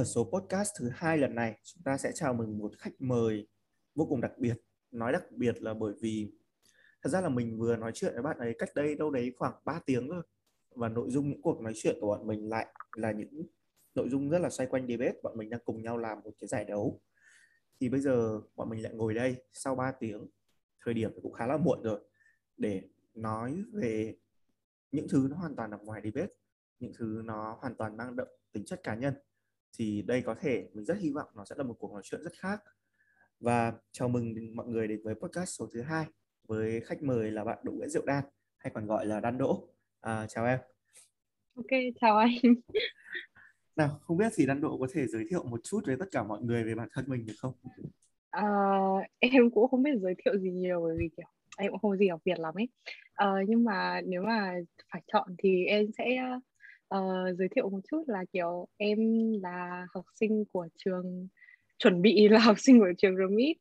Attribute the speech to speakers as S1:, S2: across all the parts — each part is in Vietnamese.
S1: Ở số podcast thứ hai lần này, chúng ta sẽ chào mừng một khách mời vô cùng đặc biệt. Nói đặc biệt là bởi vì thật ra là mình vừa nói chuyện với bạn ấy cách đây đâu đấy khoảng 3 tiếng thôi. Và nội dung những cuộc nói chuyện của bọn mình lại là những nội dung rất là xoay quanh debate. Bọn mình đang cùng nhau làm một cái giải đấu. Thì bây giờ bọn mình lại ngồi đây sau 3 tiếng. Thời điểm cũng khá là muộn rồi. Để nói về những thứ nó hoàn toàn nằm ngoài debate. Những thứ nó hoàn toàn mang đậm tính chất cá nhân thì đây có thể mình rất hy vọng nó sẽ là một cuộc nói chuyện rất khác. Và chào mừng mọi người đến với podcast số thứ hai với khách mời là bạn Đỗ Nguyễn Diệu Đan hay còn gọi là Đan Đỗ. À, chào em.
S2: Ok chào anh.
S1: Nào không biết thì Đan Đỗ có thể giới thiệu một chút với tất cả mọi người về bản thân mình được không?
S2: À, em cũng không biết giới thiệu gì nhiều bởi vì kiểu em cũng không gì học Việt lắm ấy. À, nhưng mà nếu mà phải chọn thì em sẽ uh, giới thiệu một chút là kiểu em là học sinh của trường chuẩn bị là học sinh của trường RMIT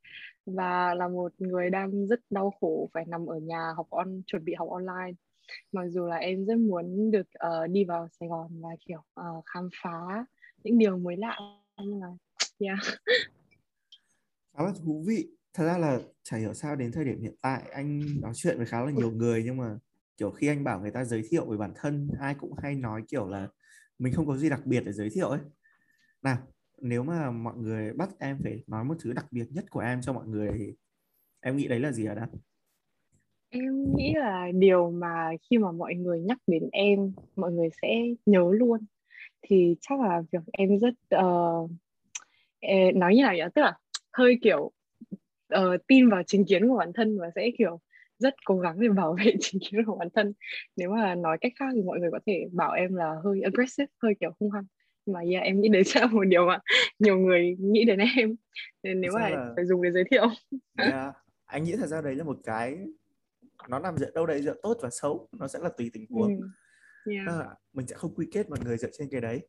S2: và là một người đang rất đau khổ phải nằm ở nhà học on chuẩn bị học online mặc dù là em rất muốn được uh, đi vào Sài Gòn và kiểu uh, khám phá những điều mới lạ nhưng mà yeah.
S1: khá là thú vị thật ra là chả hiểu sao đến thời điểm hiện tại anh nói chuyện với khá là nhiều người nhưng mà kiểu khi anh bảo người ta giới thiệu về bản thân ai cũng hay nói kiểu là mình không có gì đặc biệt để giới thiệu ấy. Nào nếu mà mọi người bắt em phải nói một thứ đặc biệt nhất của em cho mọi người thì em nghĩ đấy là gì hả Đan?
S2: Em nghĩ là điều mà khi mà mọi người nhắc đến em mọi người sẽ nhớ luôn. Thì chắc là việc em rất uh, nói như nào tức là hơi kiểu uh, tin vào chính kiến của bản thân và sẽ kiểu rất cố gắng để bảo vệ chính kiến của bản thân nếu mà nói cách khác thì mọi người có thể bảo em là hơi aggressive hơi kiểu hung hăng mà yeah, em nghĩ đấy sẽ là một điều mà nhiều người nghĩ đến em nên nếu mà là... phải dùng để giới thiệu
S1: yeah. anh nghĩ thật ra đấy là một cái nó nằm giữa đâu đấy giữa tốt và xấu nó sẽ là tùy tình huống ừ. yeah. à, mình sẽ không quy kết mọi người dựa trên cái đấy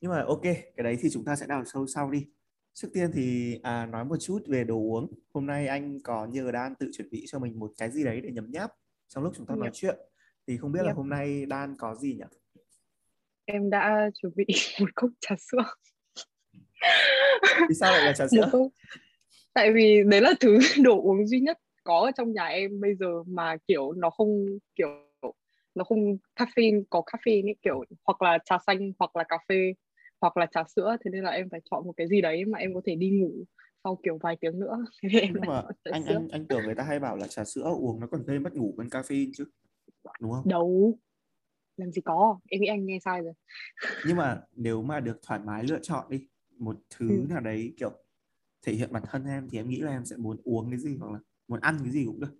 S1: nhưng mà ok cái đấy thì chúng ta sẽ đào sâu sau đi Trước tiên thì à, nói một chút về đồ uống. Hôm nay anh có nhờ Đan tự chuẩn bị cho mình một cái gì đấy để nhấm nháp trong lúc chúng ta yep. nói chuyện. Thì không biết yep. là hôm nay Đan có gì nhỉ?
S2: Em đã chuẩn bị một cốc trà sữa.
S1: Vì sao lại là trà sữa? Cốc...
S2: Tại vì đấy là thứ đồ uống duy nhất có ở trong nhà em bây giờ mà kiểu nó không kiểu nó không caffeine có caffeine ấy kiểu hoặc là trà xanh hoặc là cà phê hoặc là trà sữa thế nên là em phải chọn một cái gì đấy mà em có thể đi ngủ sau kiểu vài tiếng nữa. Thế
S1: em nhưng mà anh anh anh tưởng người ta hay bảo là trà sữa uống nó còn gây mất ngủ hơn caffeine chứ đúng không?
S2: Đâu làm gì có em nghĩ anh nghe sai rồi.
S1: Nhưng mà nếu mà được thoải mái lựa chọn đi một thứ ừ. nào đấy kiểu thể hiện bản thân em thì em nghĩ là em sẽ muốn uống cái gì hoặc là muốn ăn cái gì cũng được.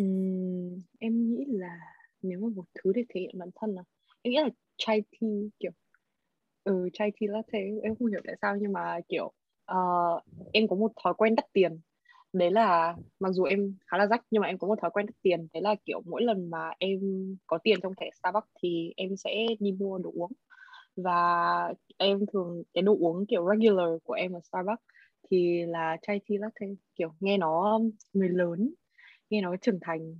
S2: Uhm, em nghĩ là nếu mà một thứ để thể hiện bản thân là em nghĩ là chai tea kiểu ừ chai tea latte em không hiểu tại sao nhưng mà kiểu uh, em có một thói quen đắt tiền. Đấy là mặc dù em khá là rách nhưng mà em có một thói quen đắt tiền. Đấy là kiểu mỗi lần mà em có tiền trong thẻ Starbucks thì em sẽ đi mua đồ uống. Và em thường cái đồ uống kiểu regular của em ở Starbucks thì là chai tea latte kiểu nghe nó người lớn nghe nó trưởng thành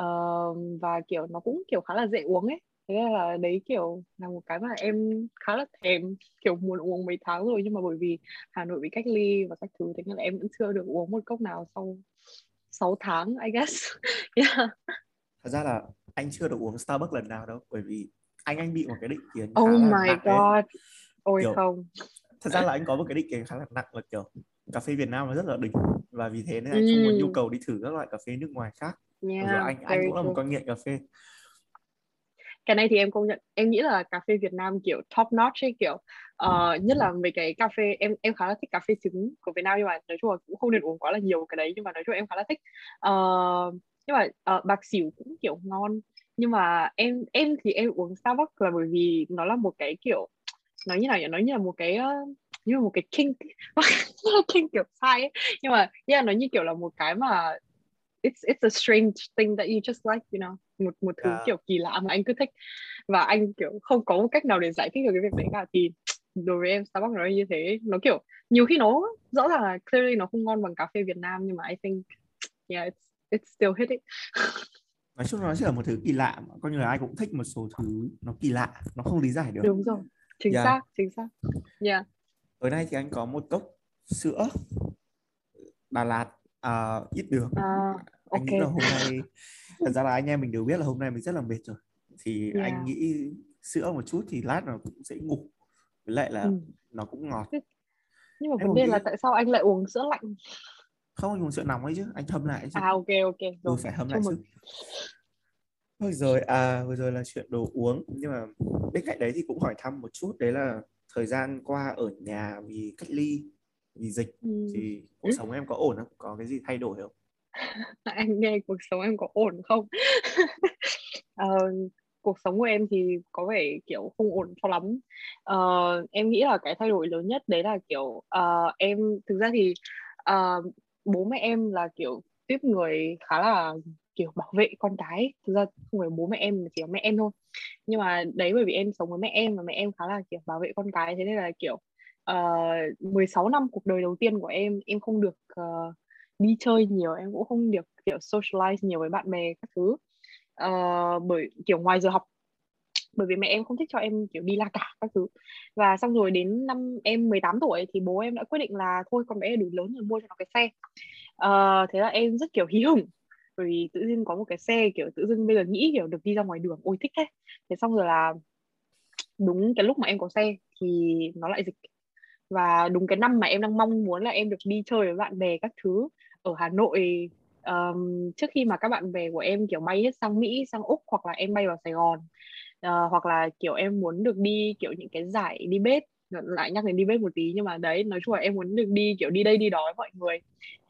S2: uh, và kiểu nó cũng kiểu khá là dễ uống ấy thế là đấy kiểu là một cái mà em khá là thèm kiểu muốn uống mấy tháng rồi. Nhưng mà bởi vì Hà Nội bị cách ly và các thứ thế nên là em vẫn chưa được uống một cốc nào sau 6 tháng I guess. Yeah.
S1: thật ra là anh chưa được uống Starbucks lần nào đâu bởi vì anh anh bị một cái định kiến
S2: oh my god. Ôi kiểu, không.
S1: thật ra là anh có một cái định kiến khá là nặng là kiểu cà phê Việt Nam nó rất là đỉnh. Và vì thế nên anh không muốn nhu cầu đi thử các loại cà phê nước ngoài khác. Yeah, rồi anh anh cũng là một con nghiện cà phê
S2: cái này thì em công nhận em nghĩ là cà phê Việt Nam kiểu top notch ấy kiểu uh, nhất là mấy cái cà phê em em khá là thích cà phê trứng của Việt Nam nhưng mà nói chung là cũng không nên uống quá là nhiều cái đấy nhưng mà nói chung là em khá là thích uh, nhưng mà uh, bạc xỉu cũng kiểu ngon nhưng mà em em thì em uống Starbucks là bởi vì nó là một cái kiểu nói như nào nhỉ nói như là một cái uh, như là một cái king king kiểu sai ấy. nhưng mà yeah, nó như kiểu là một cái mà it's it's a strange thing that you just like you know một một thứ yeah. kiểu kỳ lạ mà anh cứ thích. Và anh kiểu không có một cách nào để giải thích được cái việc đấy cả. Thì đối với em Starbucks nó như thế. Nó kiểu nhiều khi nó rõ ràng là clearly nó không ngon bằng cà phê Việt Nam nhưng mà I think yeah it's it's still hitting
S1: nói chung nó chỉ là một thứ kỳ lạ mà coi như là ai cũng thích một số thứ nó kỳ lạ nó không lý giải được.
S2: Đúng rồi. Chính yeah. xác chính xác. Yeah.
S1: Tối nay thì anh có một cốc sữa Đà Lạt à, ít đường.
S2: À,
S1: anh nghĩ là hôm nay thật ra là anh em mình đều biết là hôm nay mình rất là mệt rồi. Thì
S2: yeah.
S1: anh nghĩ sữa một chút thì lát nó cũng sẽ ngủ. Với lại là
S2: ừ.
S1: nó cũng ngọt.
S2: Nhưng mà
S1: em
S2: vấn đề
S1: nghĩ
S2: là tại sao anh lại uống sữa lạnh?
S1: Không anh uống sữa nóng ấy chứ. Anh hâm lại chứ.
S2: À ok ok.
S1: Ừ,
S2: rồi
S1: phải hâm lại
S2: mừng.
S1: chứ. Thôi rồi à vừa rồi là chuyện đồ uống. Nhưng mà bên cạnh đấy thì cũng hỏi thăm một chút. Đấy là thời gian qua ở nhà vì cách ly vì dịch.
S2: Ừ.
S1: thì cuộc sống em có ổn không? Có cái gì thay đổi không
S2: anh nghe cuộc sống em có ổn không? Uh, cuộc sống của em thì có vẻ kiểu không ổn cho lắm. Uh, em nghĩ là cái thay đổi lớn nhất đấy là kiểu uh, em thực ra thì uh, bố mẹ em là kiểu tiếp người khá là kiểu bảo vệ con cái. Thực ra không phải bố mẹ em mà chỉ có mẹ em thôi. Nhưng mà đấy bởi vì em sống với mẹ em và mẹ em khá là kiểu bảo vệ con cái. Thế nên là kiểu uh, 16 năm cuộc đời đầu tiên của em em không được uh, đi chơi nhiều em cũng không được kiểu socialize nhiều với bạn bè các thứ. Uh, bởi kiểu ngoài giờ học bởi vì mẹ em không thích cho em kiểu đi la cả các thứ. Và xong rồi đến năm em 18 tuổi thì bố em đã quyết định là thôi con bé đủ lớn rồi mua cho nó cái xe. Uh, thế là em rất kiểu hí hửng bởi vì tự dưng có một cái xe kiểu tự dưng bây giờ nghĩ kiểu được đi ra ngoài đường ôi thích thế. Thế xong rồi là đúng cái lúc mà em có xe thì nó lại dịch. Và đúng cái năm mà em đang mong muốn là em được đi chơi với bạn bè các thứ ở Hà Nội um, trước khi mà các bạn bè của em kiểu bay hết sang Mỹ sang Úc hoặc là em bay vào Sài Gòn uh, hoặc là kiểu em muốn được đi kiểu những cái giải đi bếp lại nhắc đến đi bếp một tí nhưng mà đấy nói chung là em muốn được đi kiểu đi đây đi đó với mọi người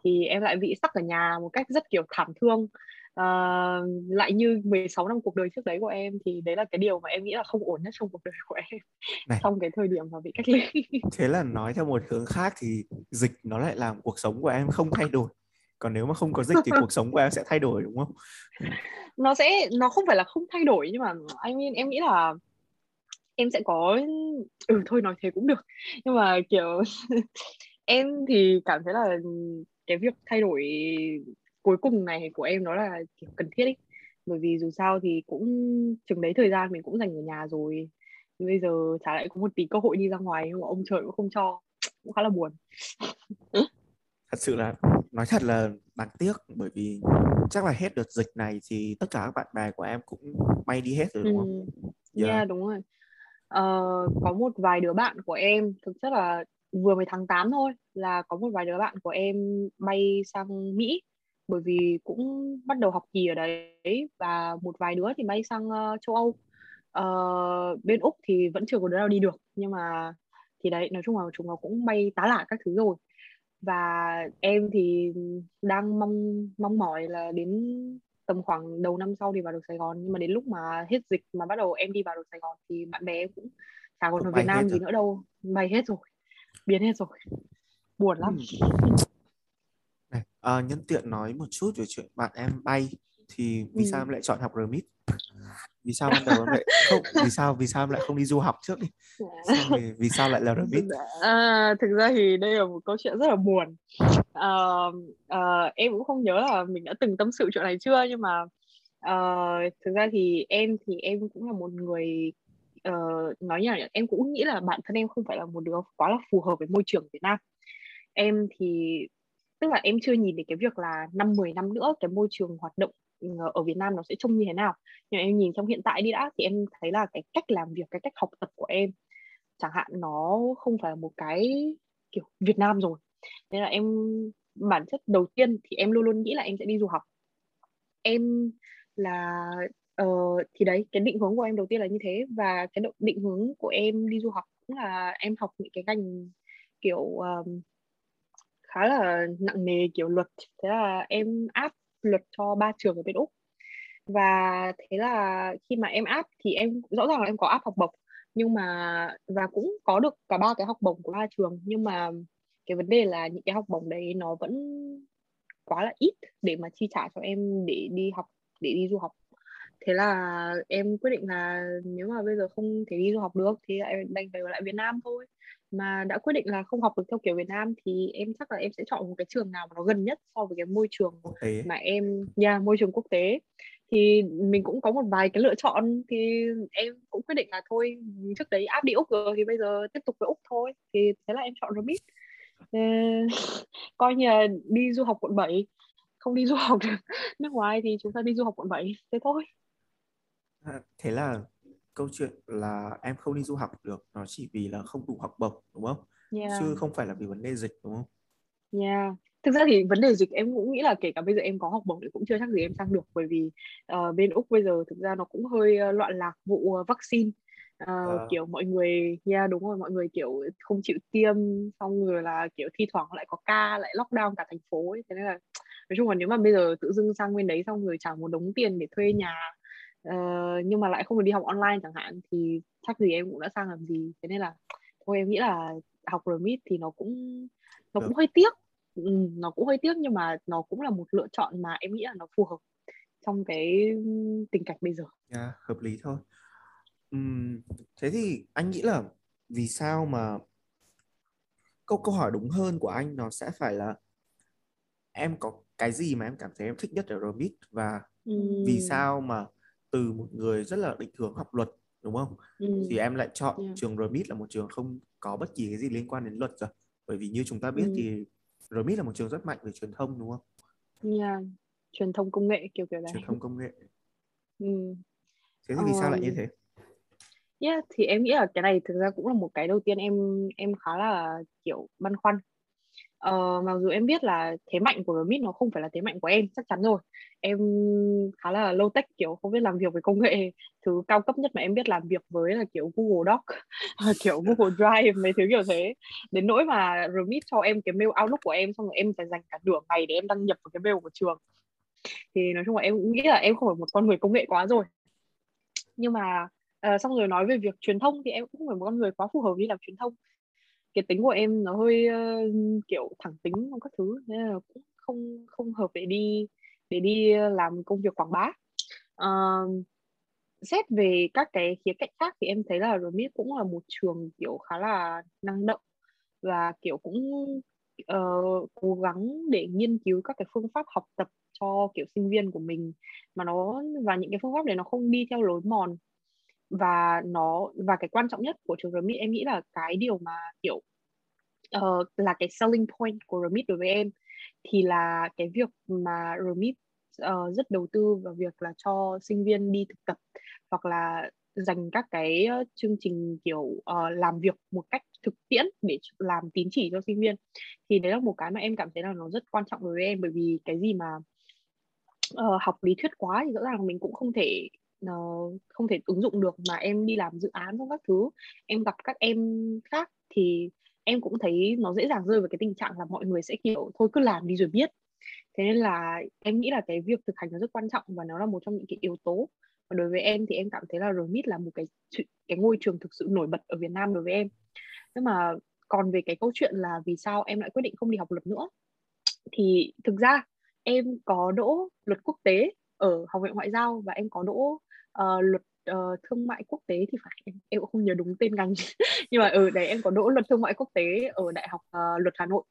S2: thì em lại bị stuck ở nhà một cách rất kiểu thảm thương. Uh, lại như 16 năm cuộc đời trước đấy của em thì đấy là cái điều mà em nghĩ là không ổn nhất trong cuộc đời của em
S1: này.
S2: trong cái thời điểm mà bị cách ly.
S1: Thế là nói theo một hướng khác thì dịch nó lại làm cuộc sống của em không thay đổi còn nếu mà không có dịch thì cuộc sống của em sẽ thay đổi đúng không?
S2: Nó sẽ nó không phải là không thay đổi nhưng mà I mean, em nghĩ là em sẽ có ừ thôi nói thế cũng được. Nhưng mà kiểu em thì cảm thấy là cái việc thay đổi cuối cùng này của em nó là kiểu cần thiết ấy. Bởi vì dù sao thì cũng chừng đấy thời gian mình cũng dành ở nhà rồi. Bây giờ trả lại có một tí cơ hội đi ra ngoài nhưng mà ông trời cũng không cho. Cũng khá là buồn.
S1: Thật sự là nói thật là đáng tiếc bởi vì chắc là hết đợt dịch này thì tất cả các bạn bè của em cũng bay đi hết rồi đúng không?
S2: Ừ. Yeah. yeah đúng rồi. Uh, có một vài đứa bạn của em thực chất là vừa mới tháng 8 thôi là có một vài đứa bạn của em bay sang Mỹ bởi vì cũng bắt đầu học kỳ ở đấy và một vài đứa thì bay sang uh, châu Âu uh, bên úc thì vẫn chưa có đứa nào đi được nhưng mà thì đấy nói chung là chúng nó cũng bay tá lả các thứ rồi và em thì đang mong mong mỏi là đến tầm khoảng đầu năm sau thì vào được Sài Gòn. Nhưng mà đến lúc mà hết dịch mà bắt đầu em đi vào được Sài Gòn thì bạn bè em cũng chả còn ở Việt Nam gì nữa đâu. Bay hết rồi. Biến hết rồi. Buồn lắm.
S1: Ừ. này, à, nhân tiện nói một chút về chuyện bạn em bay thì vì ừ. sao em lại chọn học RMIT vì sao ban đầu em lại không vì sao vì sao em lại không đi du học trước đi? Sao vì, vì sao lại là RMIT
S2: à, thực ra thì đây là một câu chuyện rất là buồn. À, à, em cũng không nhớ là mình đã từng tâm sự chuyện này chưa nhưng mà uh, thực ra thì em thì em cũng là một người uh, nói như là em cũng nghĩ là bản thân em không phải là một đứa quá là phù hợp với môi trường Việt Nam. Em thì tức là em chưa nhìn thấy cái việc là năm 10 năm nữa cái môi trường hoạt động Ờ, ở Việt Nam nó sẽ trông như thế nào. Nhưng em nhìn trong hiện tại đi đã thì em thấy là cái cách làm việc cái cách học tập của em chẳng hạn nó không phải là một cái kiểu Việt Nam rồi. Nên là em bản chất đầu tiên thì em luôn luôn nghĩ là em sẽ đi du học. Em là uh, thì đấy cái định hướng của em đầu tiên là như thế. Và cái định hướng của em đi du học cũng là em học những cái ngành kiểu um, khá là nặng nề kiểu luật. Thế là em áp luật cho ba trường ở bên úc. Và thế là khi mà em áp thì em rõ ràng là em có áp học bổng, nhưng mà, và cũng có được cả ba cái học bổng của ba trường, nhưng mà cái vấn đề là những cái học bổng đấy nó vẫn quá là ít để mà chi trả cho em để đi học, để đi du học. Thế là em quyết định là nếu mà bây giờ không thể đi du học được thì em đành phải ở lại Việt Nam thôi mà đã quyết định là không học được theo kiểu Việt Nam thì em chắc là em sẽ chọn một cái trường nào mà nó gần nhất so với cái môi trường mà em yeah, môi trường quốc tế. Thì mình cũng có một vài cái lựa chọn thì em cũng quyết định là thôi trước đấy áp đi úc rồi thì bây giờ tiếp tục với úc thôi. Thì thế là em chọn remit coi như là đi du học quận 7 không đi du học nước ngoài thì chúng ta đi du học quận 7 thế thôi.
S1: À, thế là câu chuyện là em không đi du học được nó chỉ vì là không đủ học bổng đúng không yeah. chứ không phải là vì vấn đề dịch đúng không
S2: Yeah. Thực ra thì vấn đề dịch em cũng nghĩ là kể cả bây giờ em có học bổng thì cũng chưa chắc gì em sang được bởi vì uh, bên Úc bây giờ thực ra nó cũng hơi uh, loạn lạc vụ uh, vaccine uh, à. kiểu mọi người yeah đúng rồi mọi người kiểu không chịu tiêm xong rồi là kiểu thi thoảng lại có ca lại lockdown cả thành phố ấy. thế nên là nói chung là nếu mà bây giờ tự dưng sang bên đấy xong rồi trả một đống tiền để thuê nhà uh, nhưng mà lại không được đi học online chẳng hạn thì chắc gì em cũng đã sang làm gì thế nên là thôi em nghĩ là học remit thì nó cũng nó cũng hơi tiếc ừ, nó cũng hơi tiếc nhưng mà nó cũng là một lựa chọn mà em nghĩ là nó phù hợp trong cái tình cảnh bây giờ.
S1: Yeah, hợp lý thôi. Uhm, thế thì anh nghĩ là vì sao mà câu câu hỏi đúng hơn của anh nó sẽ phải là em có cái gì mà em cảm thấy em thích nhất ở Remit và uhm. vì sao mà từ một người rất là định hướng học luật đúng không? Uhm. Thì em lại chọn yeah. trường Remit là một trường không có bất kỳ cái gì liên quan đến luật rồi. Bởi vì như chúng ta biết uhm. thì RMIT là một trường rất mạnh về truyền thông đúng không?
S2: Yeah. truyền thông công nghệ kiểu kiểu đấy.
S1: Truyền thông công nghệ. Ừ. Thế thì vì um, sao lại như thế?
S2: Yeah, thì em nghĩ là cái này thực ra cũng là một cái đầu tiên em em khá là kiểu băn khoăn uh, mặc dù em biết là thế mạnh của Remit nó không phải là thế mạnh của em chắc chắn rồi. Em khá là low tech kiểu không biết làm việc với công nghệ thứ cao cấp nhất mà em biết làm việc với là kiểu Google Doc à, kiểu Google Drive mấy thứ kiểu thế. Đến nỗi mà Remit cho em cái mail Outlook của em xong rồi em phải dành cả nửa ngày để em đăng nhập vào cái mail của trường. Thì nói chung là em nghĩ là em không phải một con người công nghệ quá rồi. Nhưng mà uh, xong rồi nói về việc truyền thông thì em cũng không phải một con người quá phù hợp đi làm truyền thông cái tính của em nó hơi uh, kiểu thẳng tính trong các thứ nên là cũng không không hợp để đi để đi ờ, làm công việc quảng bá. Uh, xét về các cái khía cạnh khác thì em thấy là Remit cũng là một trường kiểu khá là năng động và kiểu cũng uh, cố gắng để nghiên cứu các cái phương pháp học tập cho kiểu sinh viên của mình. Mà nó và những cái phương pháp này nó không đi theo lối mòn và nó và cái quan trọng nhất của trường Remit em nghĩ là cái điều mà kiểu uh, là cái selling point của Remit đối với em thì là cái việc mà Remit uh, rất đầu tư vào việc là cho sinh viên đi thực tập hoặc là dành các cái ờ, chương trình kiểu uh, làm việc một cách thực tiễn để làm tín chỉ cho sinh viên. Thì đấy là một cái mà em cảm thấy là nó rất quan trọng đối với em bởi vì cái gì mà uh, học lý thuyết quá thì rõ ràng mình cũng không thể nó không thể ứng dụng được mà em đi làm dự án trong các thứ, em gặp các em khác thì em cũng thấy nó dễ dàng rơi vào cái tình trạng là mọi người sẽ, kiểu, thôi cứ làm đi rồi biết. Thế nên là em nghĩ là cái việc thực hành nó rất quan trọng và nó là một trong những cái yếu tố. Và đối với em thì em cảm thấy là Remit là một cái cái ngôi trường thực sự nổi bật ở Việt Nam đối với em. Nhưng mà còn về cái câu chuyện là vì sao em lại quyết định không đi học luật nữa, thì thực ra em có đỗ luật quốc tế ở học viện ngoại giao và em có đỗ uh, luật uh, thương mại quốc tế thì phải em, em cũng không nhớ đúng tên ngành. Nhưng mà ở ừ, đấy em có đỗ luật thương mại quốc tế ở đại học uh, luật Hà Nội.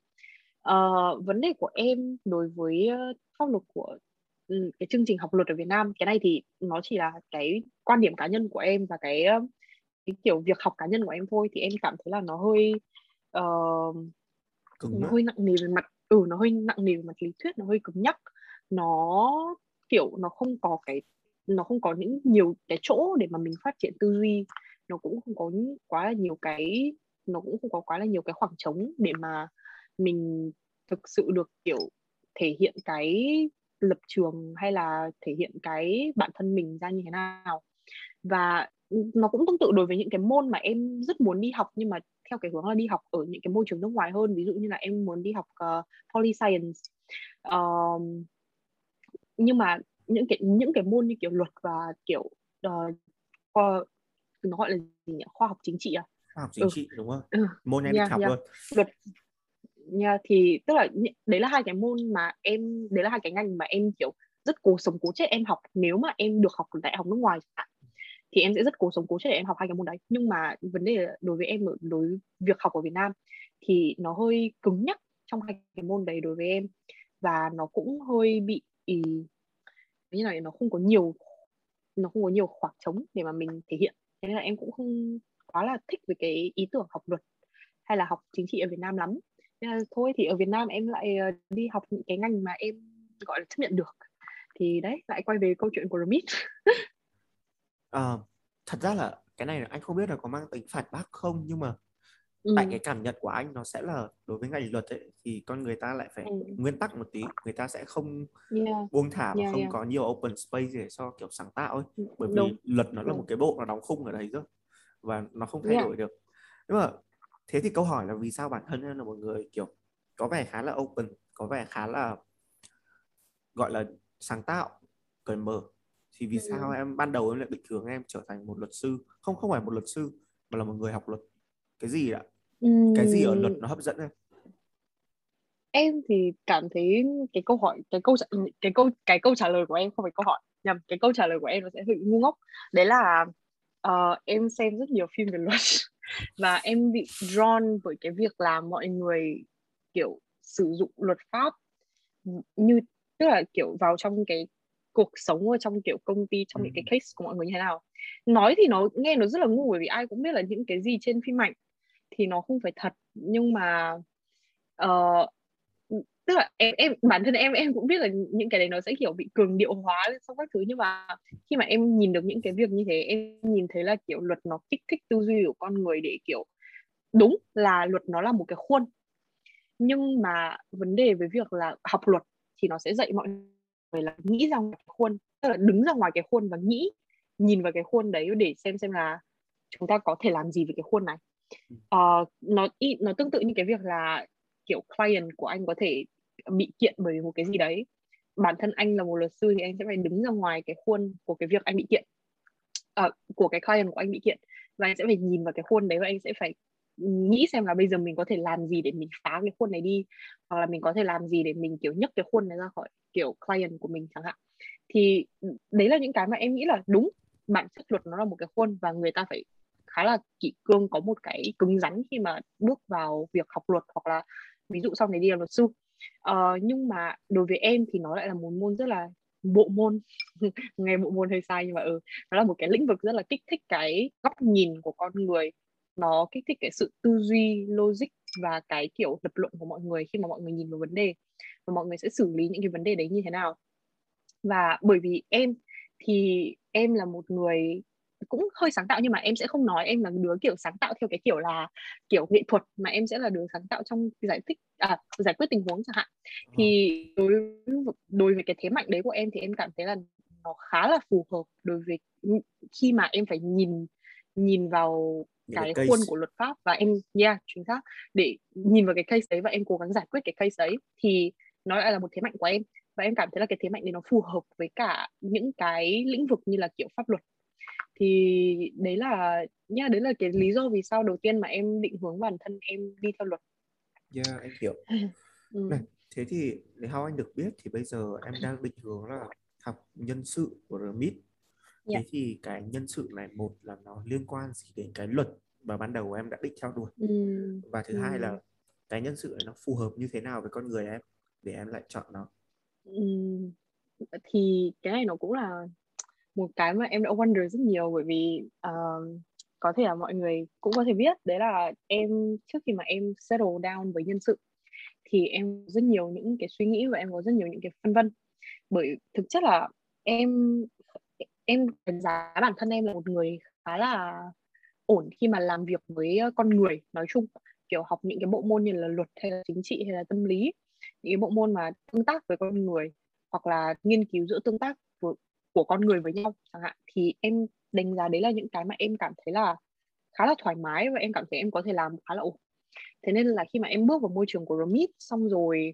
S2: Uh, vấn đề của em đối với uh, pháp luật của um, cái chương trình học luật ở Việt Nam cái này thì nó chỉ là cái quan điểm cá nhân của em và cái cái kiểu việc học cá nhân của em thôi thì em cảm thấy là nó hơi uh, nó hơi nặng nề về mặt ừ nó hơi nặng nề về mặt lý thuyết nó hơi cứng nhắc. Nó kiểu nó không có cái nó không có những nhiều cái chỗ để mà mình phát triển tư duy nó cũng không có quá là nhiều cái nó cũng không có quá là nhiều cái khoảng trống để mà mình thực sự được kiểu thể hiện cái lập trường hay là thể hiện cái bản thân mình ra như thế nào. Và nó cũng tương tự đối với những cái môn mà em rất muốn đi học nhưng mà theo cái hướng là đi học ở những cái môi trường nước ngoài hơn. Ví dụ như là em muốn đi học uh, poly science. Uh, nhưng mà những cái những cái môn như kiểu luật và kiểu uh, khoa nó gọi là gì nhỉ? Khoa học chính trị à?
S1: Khoa học chính ừ. trị đúng không? Ừ. môn em yeah, học yeah. luôn.
S2: Luật. Yeah, thì tức là đấy là hai cái môn mà em đấy là hai cái ngành mà em kiểu rất cố sống cố chết em học. Nếu mà em được học ở đại học nước ngoài thì em sẽ rất cố sống cố chết để em học hai cái môn đấy. Nhưng mà vấn đề đối với em ở đối việc học ở Việt Nam thì nó hơi cứng nhắc trong hai cái môn đấy đối với em. Và nó cũng hơi bị ý, như này nó không có nhiều nó không có nhiều khoảng trống để mà mình thể hiện. Thế nên là em cũng không quá là thích về cái ý tưởng học luật hay là học chính trị ở Việt Nam lắm. Nên là thôi thì ở Việt Nam em lại ờ, đi học những cái ngành mà em gọi là chấp nhận được. Thì đấy lại quay về câu chuyện của Remit
S1: à, ờ, thật ra là cái này anh không biết là có mang tính phản bác không nhưng mà ừ. tại cái cảm nhận của anh nó sẽ là đối với ngành luật ấy, thì con người ta lại phải ừ. nguyên tắc một tí người ta sẽ không yeah. buông thả và yeah, không yeah. có nhiều open space để cho kiểu sáng tạo ấy ừ, bởi Đúng. vì luật nó Đúng. là một cái bộ nó đóng khung ở đấy rồi và nó không thay yeah. đổi được nhưng mà thế thì câu hỏi là vì sao bản thân em là một người kiểu có vẻ khá là open có vẻ khá là gọi là sáng tạo cởi mở thì vì ừ. sao em ban đầu em lại định hướng em trở thành một luật sư không không phải một luật sư mà là một người học luật cái gì ạ cái gì ở luật nó hấp dẫn em?
S2: Em thì cảm thấy cái câu hỏi cái câu cái câu cái câu trả lời của em không phải câu hỏi. Nhầm cái câu trả lời của em nó sẽ hơi ngu ngốc. Đấy là uh, em xem rất nhiều phim về luật và em bị drawn bởi cái việc là mọi người kiểu sử dụng luật pháp như tức là kiểu vào trong cái cuộc sống ở trong kiểu công ty trong những cái case của mọi người như thế nào. Nói thì nó nghe nó rất là ngu bởi vì ai cũng biết là những cái gì trên phim ảnh thì nó không phải thật. Nhưng mà uh, tức là em em bản thân em em cũng biết là những cái đấy nó sẽ kiểu bị cường điệu hóa xong các thứ. Nhưng mà khi mà em nhìn được những cái việc như thế em nhìn thấy là kiểu luật nó kích thích tư duy của con người để kiểu đúng là luật nó là một cái khuôn. Nhưng mà vấn đề với việc là học luật thì nó sẽ dạy mọi người là nghĩ ra ngoài cái khuôn tức là đứng ra ngoài cái khuôn và nghĩ nhìn vào cái khuôn đấy để xem xem là chúng ta có thể làm gì với cái khuôn này uh, nó nó tương tự như cái việc là kiểu client của anh có thể bị kiện bởi một cái gì đấy. Bản thân anh là một luật sư thì anh sẽ phải đứng ra ngoài cái khuôn của cái việc anh bị kiện. Uh, của cái client của anh bị kiện. Và anh sẽ phải nhìn vào cái khuôn đấy và anh sẽ phải nghĩ xem là bây giờ mình có thể làm gì để mình phá cái khuôn này đi. Hoặc là mình có thể làm gì để mình kiểu nhấc cái khuôn này ra khỏi kiểu client của mình chẳng hạn. Thì ừ, đấy là những cái mà em nghĩ là đúng. Bản chất luật nó là một cái khuôn và người ta phải khá là kỷ cương có một cái cứng rắn khi mà bước vào việc học luật hoặc là ví dụ sau này đi làm luật sư. Uh, nhưng mà đối với em thì nó lại là một môn rất là bộ môn. Nghe bộ môn hơi sai nhưng mà ừ nó là một cái lĩnh vực rất là kích thích cái góc nhìn của con người. Nó kích thích cái sự tư duy logic và cái kiểu lập luận của mọi người khi mà mọi người nhìn vào vấn đề. Và mọi người sẽ xử lý những cái vấn đề đấy như thế nào. Và bởi vì em thì em là một người cũng hơi sáng tạo nhưng mà em sẽ không nói em là đứa kiểu sáng tạo theo cái kiểu là kiểu nghệ thuật mà em sẽ là đứa sáng tạo trong giải thích à, giải quyết tình huống chẳng hạn. Ờ. thì đối đối với cái thế mạnh đấy của em thì em cảm thấy là nó khá là phù hợp đối với khi mà em phải nhìn nhìn vào cái khuôn của luật pháp và em yeah chính xác để nhìn vào cái case đấy và em cố gắng giải quyết cái case đấy thì nó lại là một thế mạnh của em. Và em cảm thấy là cái thế mạnh đấy nó phù hợp với cả những cái lĩnh vực như là kiểu pháp luật thì đấy là nha đấy là cái lý do vì sao đầu tiên mà em định hướng bản thân em đi theo luật
S1: yeah anh hiểu ừ. này thế thì để how anh được biết thì bây giờ em đang định hướng là học nhân sự của RMIT yeah. thế thì cái nhân sự này một là nó liên quan gì đến cái luật mà ban đầu em đã định theo đuổi ừ. và thứ ừ. hai là cái nhân sự này nó phù hợp như thế nào với con người em để em lại chọn nó
S2: ừ. thì cái này nó cũng là một cái mà em đã wonder rất nhiều bởi vì uh, có thể là mọi người cũng có thể biết đấy là em trước khi mà em settle down với nhân sự thì em rất nhiều những cái suy nghĩ và em có rất nhiều những cái phân vân. Bởi thực chất là em em đánh giá bản thân em là một người khá là ổn khi mà làm việc với con người nói chung kiểu học những cái bộ môn như là luật hay là chính trị hay là tâm lý những cái bộ môn mà tương tác với con người hoặc là nghiên cứu giữa tương tác của, con người với nhau chẳng hạn thì em đánh giá đấy là những cái mà em cảm thấy là khá là thoải mái và em cảm thấy em có thể làm khá là ổn. Thế nên là khi mà em bước vào môi trường của Remit xong rồi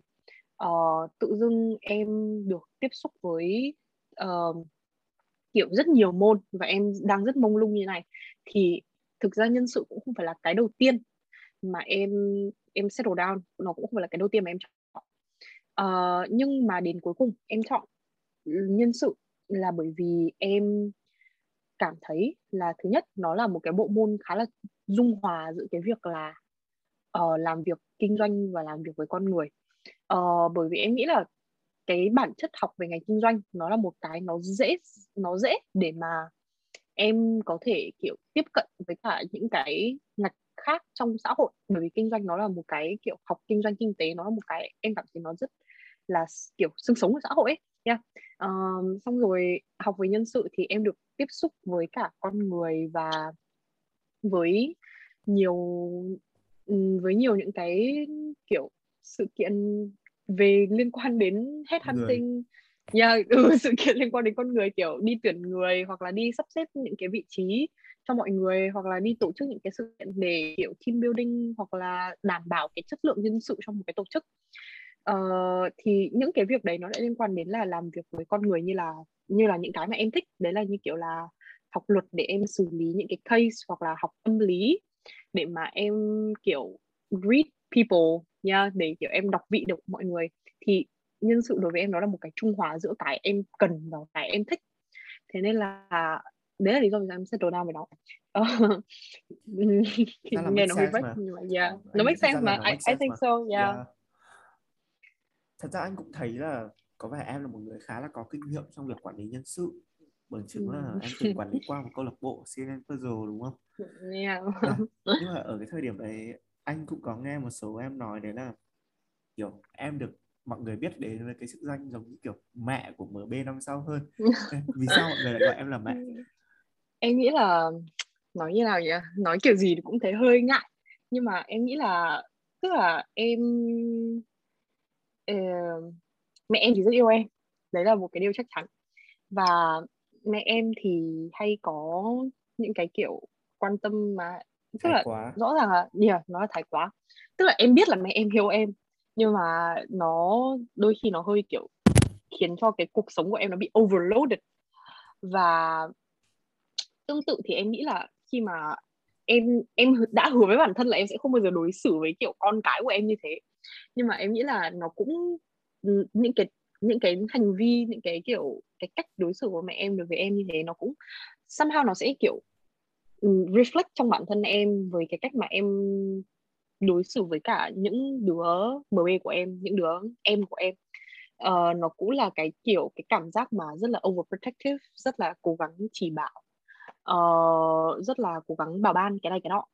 S2: uh, tự dưng em được tiếp xúc với uh, kiểu rất nhiều môn và em đang rất mông lung như này thì thực ra nhân sự cũng không phải là cái đầu tiên mà em em settle down. Nó cũng không phải là cái đầu tiên mà em chọn. Uh, nhưng mà đến cuối cùng em chọn nhân sự là bởi vì em cảm thấy là thứ nhất nó là một cái bộ môn khá là dung hòa giữa cái việc là uh, làm việc kinh doanh và làm việc với con người. Uh, bởi vì em nghĩ là cái bản chất học về ngành kinh doanh nó là một cái nó dễ nó dễ để mà em có thể kiểu tiếp cận với cả những cái ngạch khác trong xã hội. Bởi vì kinh doanh nó là một cái kiểu học kinh doanh kinh tế nó là một cái em cảm thấy nó rất là kiểu xương sống của xã hội ấy yeah. um, xong rồi học về nhân sự thì em được tiếp xúc với cả con người và với nhiều với nhiều những cái kiểu sự kiện về liên quan đến headhunting yeah, ừ, sự kiện liên quan đến con người kiểu đi tuyển người hoặc là đi sắp xếp những cái vị trí cho mọi người hoặc là đi tổ chức những cái sự kiện để kiểu team building hoặc là đảm bảo cái chất lượng nhân sự trong một cái tổ chức uh, thì những cái việc đấy nó lại liên quan đến là làm việc với con người như là như là những cái mà em thích. Đấy là như kiểu là học luật để em xử lý những cái case hoặc là học tâm lý để mà em kiểu read people nha yeah, để kiểu em đọc vị được mọi người. Thì nhân sự đối với em nó là một cái trung hòa giữa cái em cần và cái em thích. Thế nên là đấy là lý do vì sao em settle down với nó. Nghe nó hơi vách nhưng mà yeah. Nó make sense mà. I, I think so yeah. yeah
S1: thật ra anh cũng thấy là có vẻ em là một người khá là có kinh nghiệm trong việc quản lý nhân sự bởi chứng là ừ. em từng quản lý qua một câu lạc bộ CNN Puzzle đúng không?
S2: Yeah.
S1: à, nhưng mà ở cái thời điểm đấy anh cũng có nghe một số em nói đấy là kiểu em được mọi người biết đến với cái chức danh giống như kiểu mẹ của MB năm sau hơn vì sao mọi người lại gọi em là mẹ
S2: em nghĩ là nói như nào nhỉ nói kiểu gì cũng thấy hơi ngại nhưng mà em nghĩ là tức là em uh, mẹ em thì rất yêu em. Đấy là một cái điều chắc chắn. Và mẹ em thì hay có những cái kiểu quan tâm mà tức thái là quá. rõ ràng là yeah, nó là thái quá. Tức là em biết là mẹ em yêu em nhưng mà nó đôi khi nó hơi kiểu khiến cho cái cuộc sống của em nó bị overloaded. Và tương tự thì em nghĩ là khi mà em em đã hứa với bản thân là em sẽ không bao giờ đối xử với kiểu con cái của em như thế nhưng mà em nghĩ là nó cũng những cái những cái hành vi những cái kiểu cái cách đối xử của mẹ em đối với em như thế nó cũng somehow nó sẽ kiểu reflect trong bản thân em với cái cách mà em đối xử với cả những đứa MB của em những đứa em của em. Uh, nó cũng là cái kiểu cái cảm giác mà rất là overprotective rất là cố gắng chỉ bảo uh, rất là cố gắng bảo ban cái này cái nọ.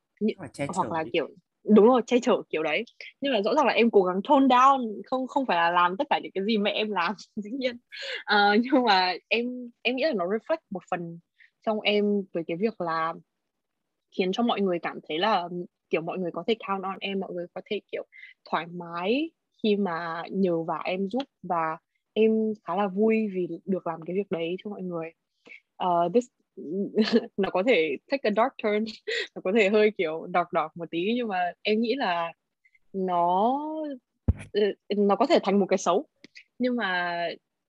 S2: Hoặc là kiểu đúng rồi che chở kiểu đấy. Nhưng mà rõ ràng là em cố gắng tone down không không phải là làm tất cả những cái gì mẹ em làm dĩ nhiên. Uh, nhưng mà em em nghĩ là nó reflect một phần trong em với cái việc là khiến cho mọi người cảm thấy là kiểu mọi người có thể count on em mọi người có thể kiểu thoải mái khi mà nhờ và em giúp và em khá là vui vì được làm cái việc đấy cho mọi người. Uh, this nó có thể take a dark turn nó có thể hơi kiểu đọc đọc một tí nhưng mà em nghĩ là nó ờ, nó có thể thành một cái xấu. Nhưng mà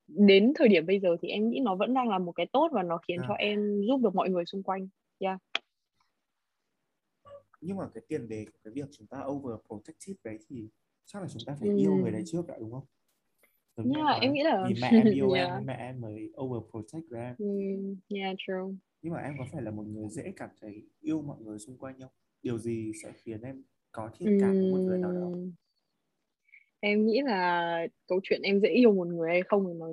S2: đến thời điểm bây giờ thì em nghĩ nó vẫn đang là một cái tốt và nó khiến à. cho em giúp được mọi người xung quanh. Yeah.
S1: Nhưng mà cái tiền đề của cái việc chúng ta overprotective đấy thì chắc là chúng ta phải yêu người đấy trước đã đúng không
S2: Đúng yeah, em nghĩ là
S1: vì mẹ em yêu yeah. em mẹ em mới overprotect với em
S2: mm, yeah true.
S1: Nhưng mà em có phải là một người dễ cảm thấy yêu mọi người xung quanh không? Điều gì sẽ khiến em có thiện cảm với một người nào đó?
S2: Em nghĩ là câu chuyện em dễ yêu một người hay không thì nó